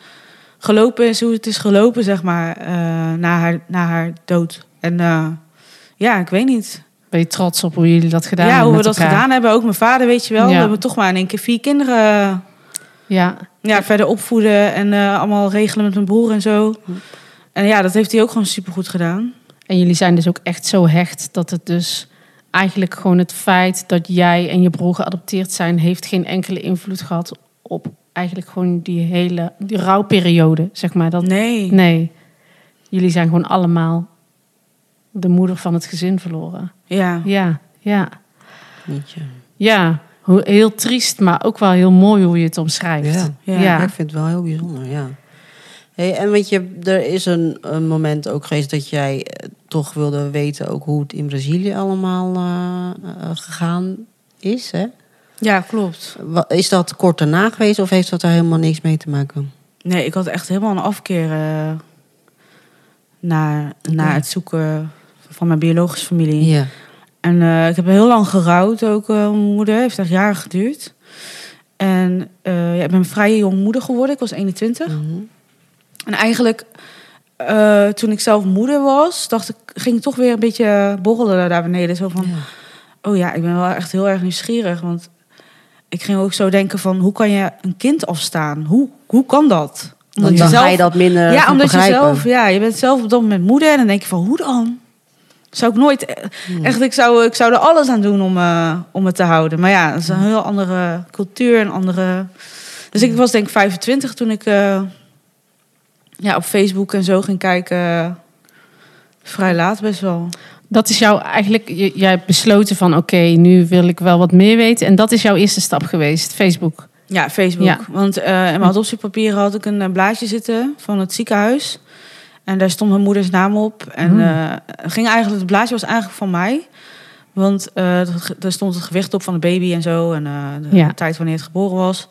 S3: gelopen is hoe het is gelopen, zeg maar, eh, na, haar, na haar dood. En eh, ja, ik weet niet.
S1: Ben je trots op hoe jullie dat gedaan
S3: ja,
S1: hebben
S3: hoe we dat
S1: elkaar?
S3: gedaan hebben. Ook mijn vader, weet je wel.
S1: Ja.
S3: We hebben toch maar in één keer vier kinderen
S1: Ja,
S3: ja, verder opvoeden en eh, allemaal regelen met mijn broer en zo. En ja, dat heeft hij ook gewoon supergoed gedaan.
S1: en jullie zijn dus ook echt zo hecht dat het dus eigenlijk gewoon het feit dat jij en je broer geadopteerd zijn, heeft geen enkele invloed gehad op eigenlijk gewoon die hele die rouwperiode, zeg maar. Dat,
S3: Nee.
S1: nee, jullie zijn gewoon allemaal de moeder van het gezin verloren.
S3: Ja.
S1: Ja, ja.
S2: Weet je.
S1: Ja, hoe, heel triest, maar ook wel heel mooi hoe je het omschrijft.
S2: Ja.
S3: Ja.
S2: Ja, ik vind het wel heel bijzonder, ja. Hey, en weet je, er is een, een moment ook geweest dat jij eh, toch wilde weten ook hoe het in Brazilië allemaal eh, eh, gegaan is, hè?
S3: ja, klopt.
S2: Is dat kort daarna geweest of heeft dat er helemaal niks mee te maken?
S3: Nee, ik had echt helemaal een afkeer naar, naar het zoeken van mijn biologische familie.
S2: Ja.
S3: En eh, ik heb heel lang gerouwd ook. eh, mijn moeder heeft echt jaren geduurd. En eh, ja, ik ben vrij jong moeder geworden. Ik was 21.
S2: Mhm.
S3: En eigenlijk, toen ik zelf moeder was, dacht ik, ging ik toch weer een beetje borrelen daar beneden. Zo van,
S2: Ja.
S3: oh ja, ik ben wel echt heel erg nieuwsgierig. Want ik ging ook zo denken van, hoe kan je een kind afstaan? Hoe, hoe kan dat?
S2: Want dan ga je dat minder
S3: Ja, omdat je
S2: begrijpen.
S3: zelf, ja, je bent zelf op dat moment moeder en dan denk je van, hoe dan? Zou ik nooit, eh,
S2: Hmm.
S3: echt, ik zou, ik zou er alles aan doen om, eh, om het te houden. Maar ja, dat is een heel andere cultuur en andere. Dus ik was denk ik 25 toen ik eh, ja, op Facebook en zo ging kijken. Vrij laat best wel.
S1: Dat is jouw eigenlijk, jij hebt besloten van oké, nu wil ik wel wat meer weten. En dat is jouw eerste stap geweest, Facebook.
S3: Ja, Facebook.
S1: Ja.
S3: Want eh, in mijn adoptiepapieren had ik een blaadje zitten van het ziekenhuis. En daar stond mijn moeders naam op. En
S1: Hmm.
S3: eh, ging eigenlijk, het blaadje was eigenlijk van mij. Want eh, dat- daar stond het gewicht op van de baby en zo. En eh, de
S1: Ja.
S3: tijd wanneer het geboren was.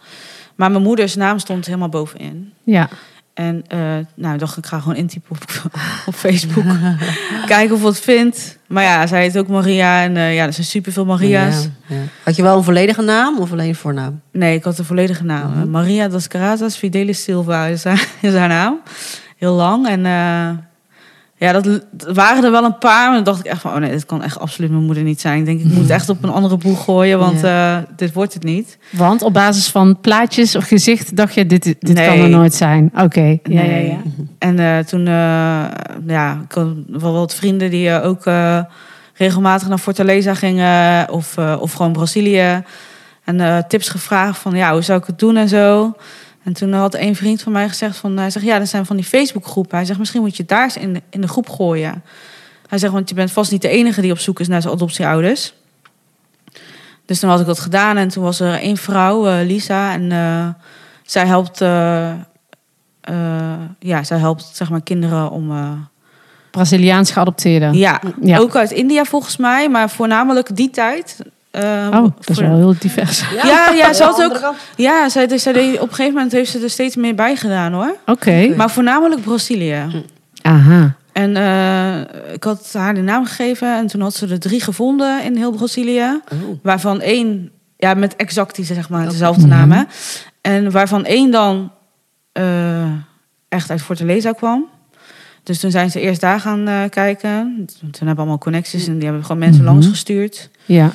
S3: Maar mijn moeders naam stond helemaal bovenin.
S1: Ja,
S3: En eh, nou, dacht ik ga gewoon intypen op, op Facebook. Kijken of wat vindt. Maar ja, zij heet ook Maria. En eh, ja, er zijn superveel Maria's.
S2: Ja, ja. Had je wel een volledige naam of alleen een voornaam?
S3: Nee, ik had de volledige naam.
S2: Mhm.
S3: Maria das Casas Fidelis Silva is haar, is haar naam. Heel lang. En eh, Ja, dat dat waren er wel een paar. Maar dan dacht ik echt van, oh nee, dit kan echt absoluut mijn moeder niet zijn. Ik denk, ik moet het echt op een andere boeg gooien, want eh, dit wordt het niet.
S1: Want op basis van plaatjes of gezicht dacht je, dit, dit
S3: Nee.
S1: kan er nooit zijn. Oké, ja, ja,
S3: Nee.
S1: ja.
S3: En eh, toen, ja, ik had wel wat vrienden die ook regelmatig naar Fortaleza gingen of, of gewoon Brazilië. En tips gevraagd van, ja, hoe zou ik het doen en zo. En toen had een vriend van mij gezegd van, hij zegt, ja, er zijn van die Facebookgroepen. Hij zegt, misschien moet je daar eens in de, in de groep gooien. Hij zegt, want je bent vast niet de enige die op zoek is naar zijn adoptieouders. Dus toen had ik dat gedaan en toen was er één vrouw, eh, Lisa, en eh, zij helpt, eh, ja, zij helpt zeg maar kinderen om,
S1: Braziliaans geadopteerde.
S3: ja,
S1: Ja.
S3: ook uit India volgens mij, maar voornamelijk die tijd. Eh,
S1: Oh, dat is
S3: voor-
S1: wel heel divers.
S3: Ja, ja, ze had ook-. Ja, zij, zij deed, op een gegeven moment heeft ze er steeds meer bij gedaan hoor.
S1: Oké.
S3: Maar voornamelijk Brazilië.
S1: Aha.
S3: En eh, ik had haar de naam gegeven en toen had ze er drie gevonden in heel Brazilië.
S2: Oh.
S3: Waarvan één, ja, met exact die zeg maar dezelfde naam. Hè? En waarvan één dan eh, echt uit Fortaleza kwam. Dus toen zijn ze eerst daar gaan eh, kijken. Toen hebben we allemaal connecties en die hebben gewoon mensen
S1: Mhm.
S3: langs gestuurd.
S1: Ja.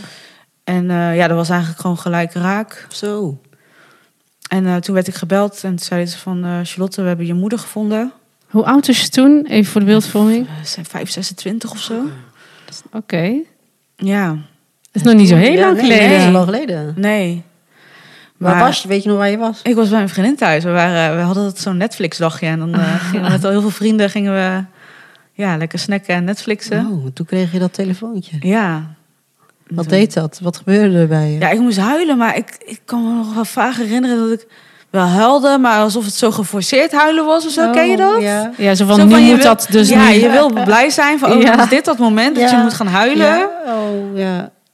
S3: En eh, ja, dat was eigenlijk gewoon gelijk raak.
S2: Zo.
S3: En eh, toen werd ik gebeld en toen zeiden ze van... eh, Charlotte, we hebben je moeder gevonden.
S1: Hoe oud was je toen? Even voor de beeldvorming.
S3: Eh, Ze zijn 5, 26 of zo.
S1: Oké. Dat
S3: Ja,
S1: is nog niet zo heel
S2: Ja,
S1: lang
S2: nee,
S1: geleden.
S2: Nee, dat is lang geleden.
S3: nee.
S2: Waar
S3: Maar-
S2: was je? Weet je nog waar je was?
S3: Ik was bij mijn vriendin thuis. We, waren, we hadden zo'n Netflix-dagje. En dan eh, gingen we met al heel veel vrienden gingen we ja, lekker snacken en Netflixen.
S2: Oh, toen kreeg je dat telefoontje.
S3: Ja.
S2: Wat deed dat? Wat gebeurde er bij je?
S3: Ja, ik moest huilen, maar ik, ik kan me nog wel vaag herinneren dat ik wel huilde, maar alsof het zo geforceerd huilen was of zo.
S2: Oh,
S3: Ken je dat?
S2: Ja.
S1: Ja, zo van,
S3: Zo
S1: nu
S3: van,
S1: moet
S3: wil-
S1: dat dus
S3: ja, je wil blij zijn van, oh,
S1: Ja.
S3: is dit dat moment dat
S2: Ja.
S3: je moet gaan huilen. Ja.
S2: Ja? Oh,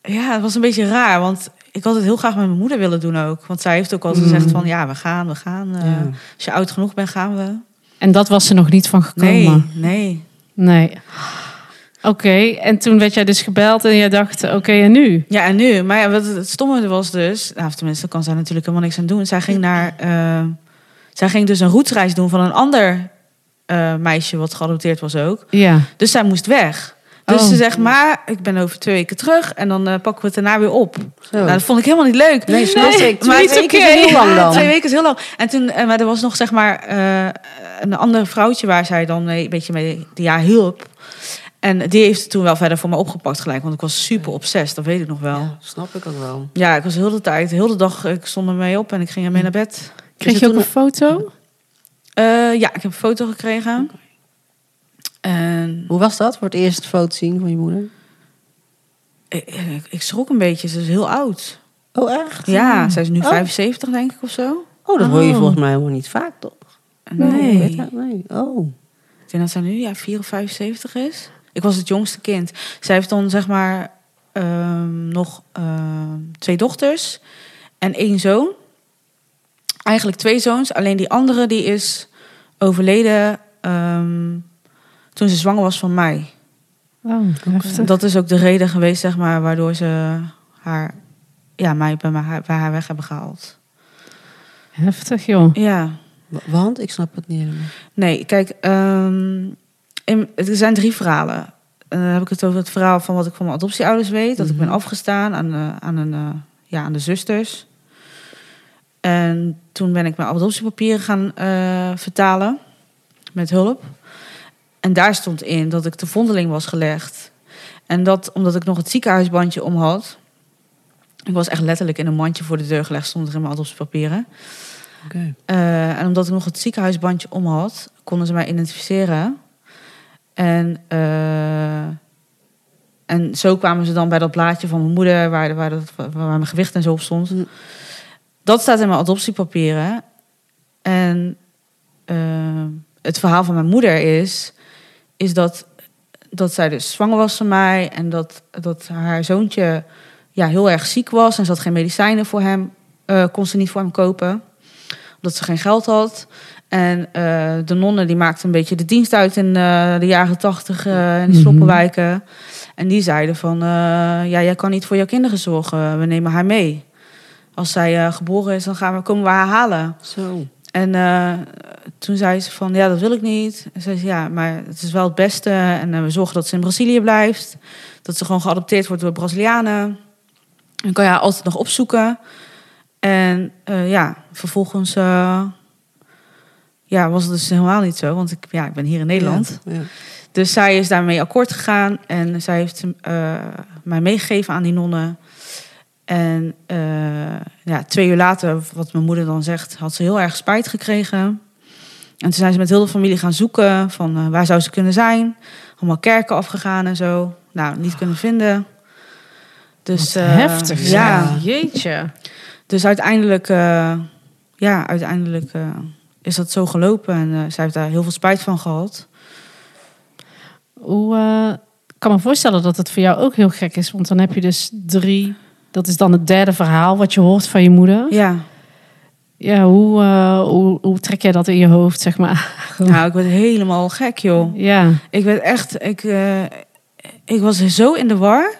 S2: ja.
S3: het was een beetje raar, want ik had het heel graag met mijn moeder willen doen ook. Want zij heeft ook altijd
S1: Mm.
S3: gezegd van, ja, we gaan, we gaan. eh,
S2: Ja.
S3: Als je oud genoeg bent, gaan we.
S1: En dat was er nog niet van gekomen.
S3: Nee, nee.
S1: Nee. Oké, en toen werd jij dus gebeld en jij dacht, oké, en nu?
S3: Ja, en nu? Maar ja, wat het stomme was dus... Nou, tenminste, kan zij natuurlijk helemaal niks aan doen. Zij ging, naar, eh, zij ging dus een roetsreis doen van een ander eh, meisje... wat geadopteerd was ook.
S1: Ja.
S3: Dus zij moest weg. Dus
S1: Oh.
S3: ze zegt, maar ik ben over twee weken terug... en dan eh, pakken we het daarna weer op.
S2: Zo.
S3: Nou, dat vond ik helemaal niet leuk.
S2: nee, snap
S1: Nee,
S2: ik.
S1: maar
S2: Twee weken is heel lang
S3: Ja,
S2: dan.
S3: twee weken is heel lang. En toen, maar er was nog zeg maar een ander vrouwtje waar zij dan mee, een beetje mee die haar hielp. En die heeft het toen wel verder voor me opgepakt gelijk, want ik was super obsessed, dat weet ik nog wel. Ja,
S2: Ja, snap ik ook wel.
S3: ik was heel de tijd, heel de dag, ik stond ermee op en ik ging ermee naar bed.
S1: Kreeg je ook
S3: toen-
S1: een foto?
S3: Eh, ja, ik heb een foto gekregen. En
S2: Hoe was dat voor het eerst foto zien van je moeder?
S3: ik, ik, ik schrok een beetje, ze is heel oud.
S2: Oh, echt?
S3: Ja, zij is nu
S2: Oh.
S3: 75 denk ik of zo.
S2: Oh, dat hoor je
S1: Oh.
S2: volgens mij helemaal niet vaak, toch?
S3: Nee.
S2: nee. Oh.
S3: Ik denk dat zij nu ja, 4 of 75 is. Ik was het jongste kind. Zij heeft dan zeg maar ehm, nog ehm, twee dochters en één zoon. Eigenlijk twee zoons. Alleen die andere die is overleden ehm, toen ze zwanger was van mij.
S1: Oh.
S3: Dat is ook de reden geweest zeg maar, waardoor ze haar, ja, mij bij, mij, bij haar weg hebben gehaald.
S1: Heftig, joh.
S3: Ja.
S2: Wa- Want? Ik snap het niet helemaal.
S3: Nee, kijk, ehm, er zijn drie verhalen. En dan heb ik het over het verhaal van wat ik van mijn adoptieouders weet. Dat ik ben
S2: Mhm.
S3: afgestaan aan, de, aan, een, eh, ja, aan de zusters. En toen ben ik mijn adoptiepapieren gaan eh, vertalen. Met hulp. En daar stond in dat ik de vondeling was gelegd. En dat omdat ik nog het ziekenhuisbandje om had. Ik was echt letterlijk in een mandje voor de deur gelegd. Stond er in mijn adoptiepapieren.
S2: Oké.
S3: Eh, en omdat ik nog het ziekenhuisbandje om had, konden ze mij identificeren. En, eh, en zo kwamen ze dan bij dat blaadje van mijn moeder, waar, waar, dat, waar mijn gewicht en zo op stond. Dat staat in mijn adoptiepapieren. En eh, het verhaal van mijn moeder is, is dat, dat zij dus zwanger was van mij en dat, dat haar zoontje ja, heel erg ziek was en ze had geen medicijnen voor hem, eh, kon ze niet voor hem kopen omdat ze geen geld had. En eh, de nonnen die maakten een beetje de dienst uit in eh, de jaren tachtig eh, in de
S1: Mhm.
S3: sloppenwijken. En die zeiden van, ja, jij kan niet voor jouw kinderen zorgen. We nemen haar mee. Als zij geboren is, dan gaan we, komen we haar halen.
S2: Zo.
S3: En toen zei ze van, ja, dat wil ik niet. En zei ze, ja, maar het is wel het beste. En we zorgen dat ze in Brazilië blijft. Dat ze gewoon geadopteerd wordt door Brazilianen. Dan kan je haar altijd nog opzoeken. En eh, ja, vervolgens eh, ja, was het dus helemaal niet zo. Want ik, ja, ik ben hier in Nederland.
S2: Ja, ja.
S3: Dus zij is daarmee akkoord gegaan. En zij heeft eh, mij meegegeven aan die nonnen. En eh, ja, twee uur later, wat mijn moeder dan zegt, had ze heel erg spijt gekregen. En toen zijn ze met heel de familie gaan zoeken van waar zou ze kunnen zijn. Allemaal kerken afgegaan en zo. Nou, niet kunnen vinden. Dus
S1: Wat
S3: eh,
S1: heftig.
S3: Ja.
S1: Jeetje.
S3: Dus uiteindelijk, eh, ja, uiteindelijk eh, is dat zo gelopen. En eh, zij heeft daar heel veel spijt van gehad.
S1: Hoe, eh, ik kan me voorstellen dat het voor jou ook heel gek is. Want dan heb je dus drie... Dat is dan het derde verhaal wat je hoort van je moeder.
S3: Ja,
S1: Ja, hoe, eh, hoe, hoe trek jij dat in je hoofd, zeg maar?
S3: nou, ik werd helemaal gek, joh.
S1: Ja,
S3: Ik werd echt, ik, eh, ik was zo in de war.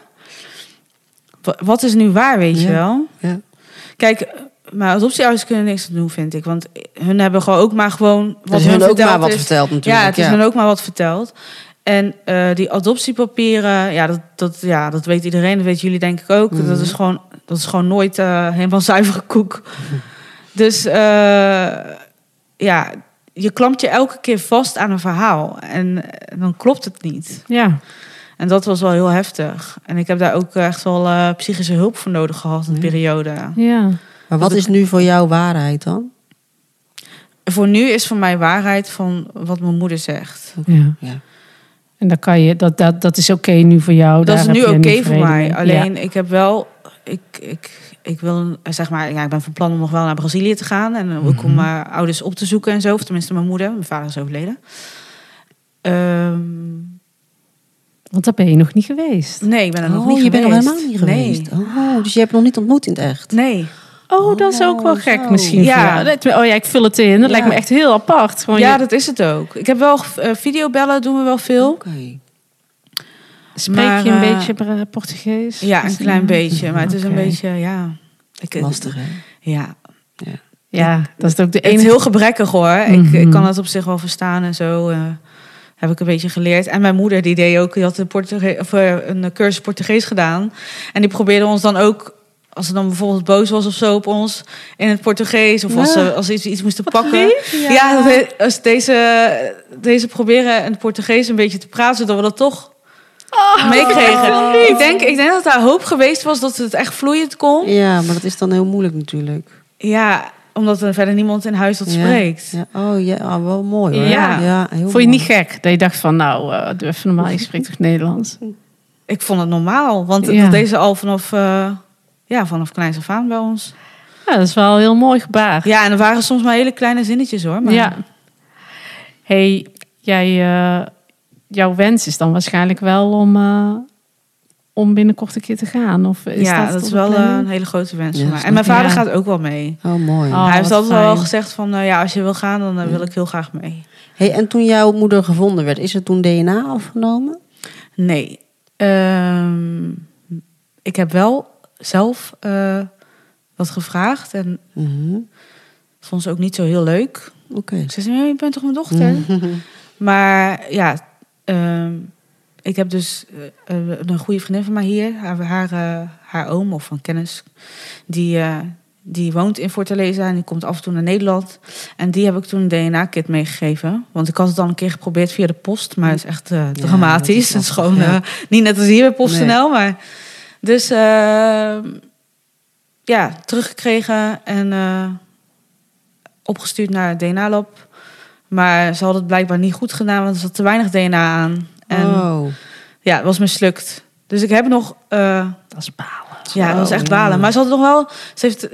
S3: Wa- Wat is nu waar, weet je wel?
S2: Ja.
S3: Kijk, maar adoptieouders kunnen niks aan doen, vind ik. Want hun hebben gewoon ook maar gewoon wat
S2: is
S3: hun
S2: hun ook
S3: verteld
S2: maar wat
S3: is.
S2: verteld natuurlijk.
S3: Ja, het is hun ook maar wat verteld. En eh, die adoptiepapieren, ja dat, dat, ja, dat weet iedereen. Dat weten jullie denk ik ook.
S2: Mhm.
S3: Dat, is gewoon, dat is gewoon nooit eh, helemaal zuivere koek. Dus eh, ja, je klampt je elke keer vast aan een verhaal. En dan klopt het niet.
S1: ja.
S3: En dat was wel heel heftig. En ik heb daar ook echt wel eh, psychische hulp voor nodig gehad, een
S2: Ja.
S3: periode.
S1: ja.
S2: Maar wat is nu voor jou waarheid dan?
S3: Voor nu is voor mij waarheid van wat mijn moeder zegt.
S1: ja.
S2: Ja.
S1: En dan kan je, dat, dat, dat is oké nu voor jou.
S3: dat
S1: daar
S3: is nu oké voor mij.
S1: mee.
S3: Alleen ik heb wel, ik, ik, ik wil, zeg maar, ja, ik ben van plan om nog wel naar Brazilië te gaan en ook om
S1: Mhm.
S3: mijn ouders op te zoeken en zo, of tenminste mijn moeder, mijn vader is overleden. Ehm,
S1: Want daar ben je nog niet geweest.
S3: nee, ik ben er nog
S2: oh,
S3: niet
S2: je
S3: geweest.
S2: bent nog helemaal niet geweest. Oh, dus je hebt nog niet ontmoet in het echt.
S3: Nee.
S1: Oh, dat is ook wel
S2: Oh,
S1: gek
S2: zo.
S1: misschien.
S3: Ja.
S1: Ja. Oh ja, ik vul het in. Dat
S3: Ja.
S1: lijkt me echt heel apart. Gewoon
S3: ja,
S1: je-
S3: dat is het ook. Ik heb wel eh, videobellen, doen we wel veel.
S2: Oké.
S1: Spreek
S3: maar,
S1: je een
S3: eh,
S1: beetje Portugees?
S3: Ja, een klein beetje, maar het is een beetje, ja. Ik,
S2: Lastig, hè?
S3: Ja,
S1: Ja, dat is ook de
S3: Het is
S1: enige...
S3: heel gebrekkig hoor. ik,
S1: Mhm.
S3: ik kan het op zich wel verstaan en zo. eh, heb ik een beetje geleerd. En mijn moeder die deed ook, die had een, Portuge of, eh, een cursus Portugees gedaan. En die probeerde ons dan ook, als ze dan bijvoorbeeld boos was of zo op ons, in het Portugees. Of als ze als ze iets, iets moesten
S1: Wat
S3: pakken.
S1: lief,
S3: Ja, als deze, deze proberen in het Portugees een beetje te praten, zodat we dat toch
S1: Oh,
S3: meekregen. Ik denk, ik denk dat daar hoop geweest was dat het echt vloeiend kon.
S2: Ja, maar dat is dan heel moeilijk natuurlijk.
S3: Ja, omdat er verder niemand in huis dat
S2: Ja.
S3: spreekt.
S2: Ja, oh ja, ah, wel mooi hoor.
S1: Ja.
S2: ja heel
S1: Vond je
S2: mooi.
S1: niet gek? Dat je dacht van, nou, eh doe even normaal. Je spreekt toch Nederlands?
S3: Ik vond het normaal, want
S1: Ja.
S3: dat deed ze al vanaf, eh, ja, vanaf kleins af aan bij ons.
S1: Ja, dat is wel een heel mooi gebaar.
S3: Ja, en er waren soms maar hele kleine zinnetjes hoor. Maar
S1: Ja. hey, jij, eh, jouw wens is dan waarschijnlijk wel om, eh, om binnenkort een keer te gaan? Of is
S3: ja,
S1: dat,
S3: is wel eh,
S1: planning?
S3: een hele grote wens
S2: Ja,
S3: van mij. En mijn vader
S1: Ja.
S3: gaat ook wel mee.
S2: Oh, mooi.
S1: Oh.
S3: Hij heeft
S1: wat
S3: altijd wel gezegd van, eh, ja, als je wil gaan, dan eh, wil ik heel graag mee.
S2: Hey, en toen jouw moeder gevonden werd, is er toen DNA afgenomen?
S3: Nee. Ehm, ik heb wel zelf eh, wat gevraagd en
S2: Mhm.
S3: vond ze ook niet zo heel leuk.
S2: Oké.
S3: Ze zei, "Ja, je bent toch mijn dochter? Maar ja, ehm, ik heb dus eh, eh, een goede vriendin van mij hier, haar, haar, eh, haar oom of een kennis, die, die woont in Fortaleza en die komt af en toe naar Nederland. En die heb ik toen een DNA-kit meegegeven. Want ik had het al een keer geprobeerd via de post, maar het is echt
S2: dat
S3: dramatisch.
S2: is
S3: het is gewoon
S2: ja.
S3: niet net als hier bij PostNL, maar... Dus ja, teruggekregen en opgestuurd naar het DNA-lab. Maar ze hadden het blijkbaar niet goed gedaan, want er zat te weinig DNA aan. En
S2: oh.
S3: ja, het was mislukt. Dus ik heb nog... eh,
S1: Dat is balen.
S3: ja, dat was echt balen. Maar ze hadden nog wel... Ze heeft,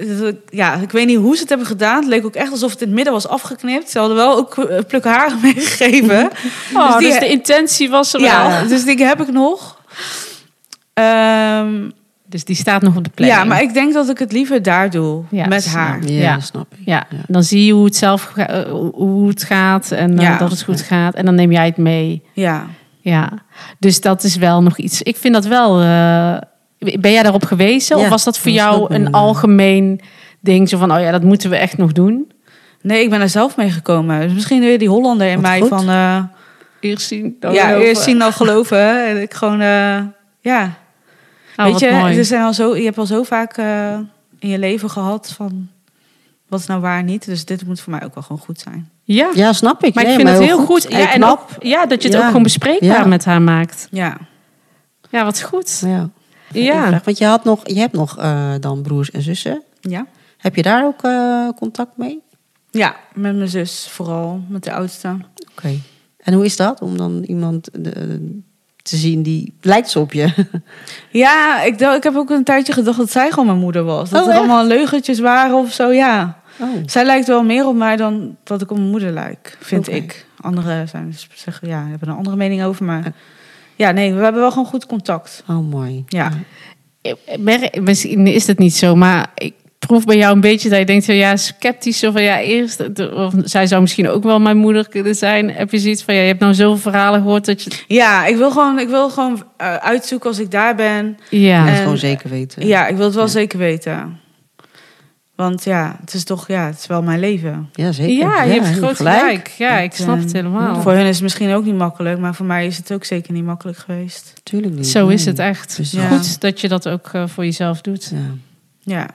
S3: ja, ik weet niet hoe ze het hebben gedaan. Het leek ook echt alsof het in het midden was afgeknipt. Ze hadden wel ook eh, plukken haren meegegeven.
S1: Oh,
S3: Dus
S1: dus, de intentie was er
S3: ja,
S1: wel.
S3: dus die heb ik nog. Ehm,
S1: Dus die staat nog op de planning.
S3: ja, maar ik denk dat ik het liever daar doe.
S1: Ja,
S3: met
S1: snap
S3: haar.
S2: Ja,
S1: Ja.
S2: dat snap ik.
S1: Ja, dan zie je hoe het zelf eh, hoe het gaat en
S3: Ja.
S1: dat het goed gaat. En dan neem jij het mee.
S3: Ja.
S1: Ja, dus dat is wel nog iets. Ik vind dat wel. eh, ben jij daarop gewezen?
S2: Ja,
S1: of was dat voor jou een
S2: inderdaad.
S1: algemeen ding? Zo van, oh ja, dat moeten we echt nog doen.
S3: Nee, ik ben er zelf mee gekomen. Dus misschien weer die Hollander in
S2: Wat
S3: mij
S2: goed.
S3: van... eh,
S1: Eerst zien, dan
S3: ja,
S1: geloven.
S3: eerst zien dan geloven. En ik gewoon... eh, ja,
S1: Oh,
S3: weet je, er zijn al zo, je hebt al zo vaak eh, in je leven gehad van... Wat is nou waar niet? Dus dit moet voor mij ook wel gewoon goed zijn.
S1: ja.
S2: Ja, snap ik.
S1: maar ik vind het heel
S2: goed.
S1: goed. Ja, en ook, ja, dat je het
S2: Ja.
S1: ook gewoon bespreekbaar
S2: Ja.
S1: met haar maakt.
S3: Ja.
S1: Ja, wat goed.
S2: Ja.
S1: Ja.
S2: Vraag, Want je, had nog, je hebt nog eh, dan broers en zussen.
S3: Ja?
S2: Heb je daar ook eh, contact mee?
S3: Ja, met mijn zus vooral. Met de oudste.
S2: Oké. En hoe is dat om dan iemand eh, te zien die lijkt zo op je?
S3: Ja, ik, ik heb ook een tijdje gedacht dat zij gewoon mijn moeder was. Dat
S2: Oh,
S3: er
S2: echt?
S3: allemaal leugentjes waren of zo, ja.
S2: Oh.
S3: Zij lijkt wel meer op mij dan dat ik op mijn moeder lijk, vind ik. Anderen zijn, zeggen, ja, hebben een andere mening over, maar... Ja, nee, we hebben wel gewoon goed contact.
S2: Oh, mooi.
S3: Ja.
S1: Ik merk- Misschien is het niet zo, maar ik proef bij jou een beetje dat je denkt, van, ja, sceptisch. Zo van, ja, eerst, de- of zij zou misschien ook wel mijn moeder kunnen zijn. Heb je zoiets van, ja, je hebt nou zoveel verhalen gehoord dat je...
S3: Ja, ik wil gewoon, ik wil gewoon eh, uitzoeken als ik daar ben.
S1: Ja,
S3: En-
S2: gewoon zeker weten.
S3: Ja, ik wil het wel
S2: Ja.
S3: zeker weten. Want ja, het is toch, ja, het is wel mijn leven.
S2: Ja, zeker.
S1: ja, je hebt groot gelijk. Ja, ik snap
S3: eh,
S1: het helemaal.
S3: Voor hun is het misschien ook niet makkelijk, maar voor mij is het ook zeker niet makkelijk geweest.
S2: Tuurlijk niet.
S1: Zo is het echt.
S2: Dus
S3: Ja.
S1: Goed dat je dat ook eh, voor jezelf doet.
S2: Ja.
S3: Ja.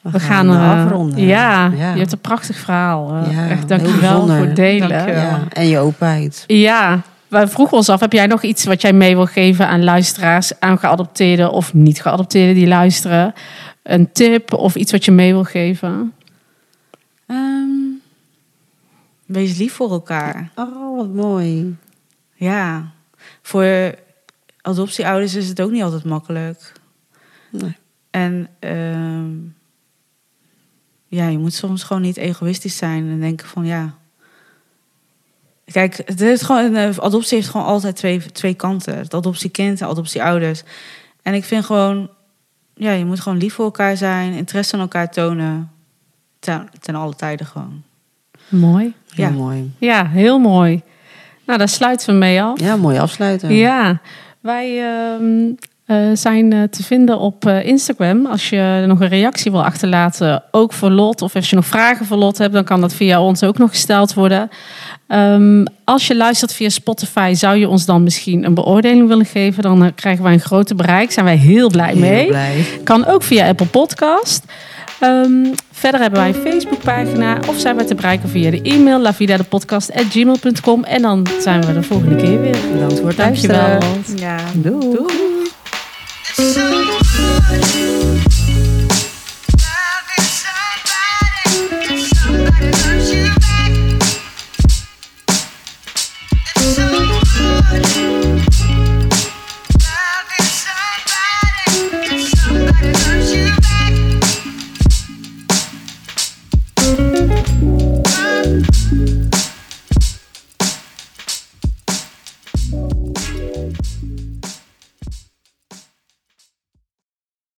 S1: We gaan
S2: eh,
S1: eh,
S2: afronden.
S1: Ja,
S2: Ja.
S1: je hebt een prachtig verhaal. eh,
S2: Ja,
S1: echt dankjewel voor het delen.
S2: Ja, en je openheid.
S1: Ja, wij vroegen ons af, heb jij nog iets wat jij mee wil geven aan luisteraars, aan geadopteerden of niet geadopteerden die luisteren? Een tip of iets wat je mee wil geven?
S3: Ehm, wees lief voor elkaar.
S2: Oh, wat mooi.
S3: Ja. Voor adoptieouders is het ook niet altijd makkelijk.
S2: Nee.
S3: En ehm, ja, je moet soms gewoon niet egoïstisch zijn en denken van ja. Kijk, het is gewoon, een adoptie heeft gewoon altijd twee, twee kanten. Het adoptiekind en adoptieouders. En ik vind gewoon, ja, je moet gewoon lief voor elkaar zijn, interesse aan elkaar tonen. Ten, ten alle tijden gewoon.
S1: Mooi.
S2: Heel
S3: Ja.
S2: mooi.
S1: Ja, heel mooi. Nou, daar sluiten we mee af.
S2: Ja, mooi afsluiten.
S1: Ja, wij ehm, eh, zijn eh, te vinden op eh, Instagram. Als je nog een reactie wil achterlaten, ook voor Lot. Of als je nog vragen voor Lot hebt, dan kan dat via ons ook nog gesteld worden. Ehm, als je luistert via Spotify, zou je ons dan misschien een beoordeling willen geven? Dan krijgen wij een groter bereik. Zijn wij heel blij
S2: Heel
S1: mee.
S2: blij.
S1: Kan ook via Apple Podcast. Ehm, verder hebben wij een Facebookpagina of zijn wij te bereiken via de e-mail lavidadepodcast.gmail.com en dan zijn we de volgende keer weer.
S2: Bedankt voor het
S1: Dankjewel.
S2: luisteren.
S3: Ja,
S2: Doei.
S3: doei.
S4: So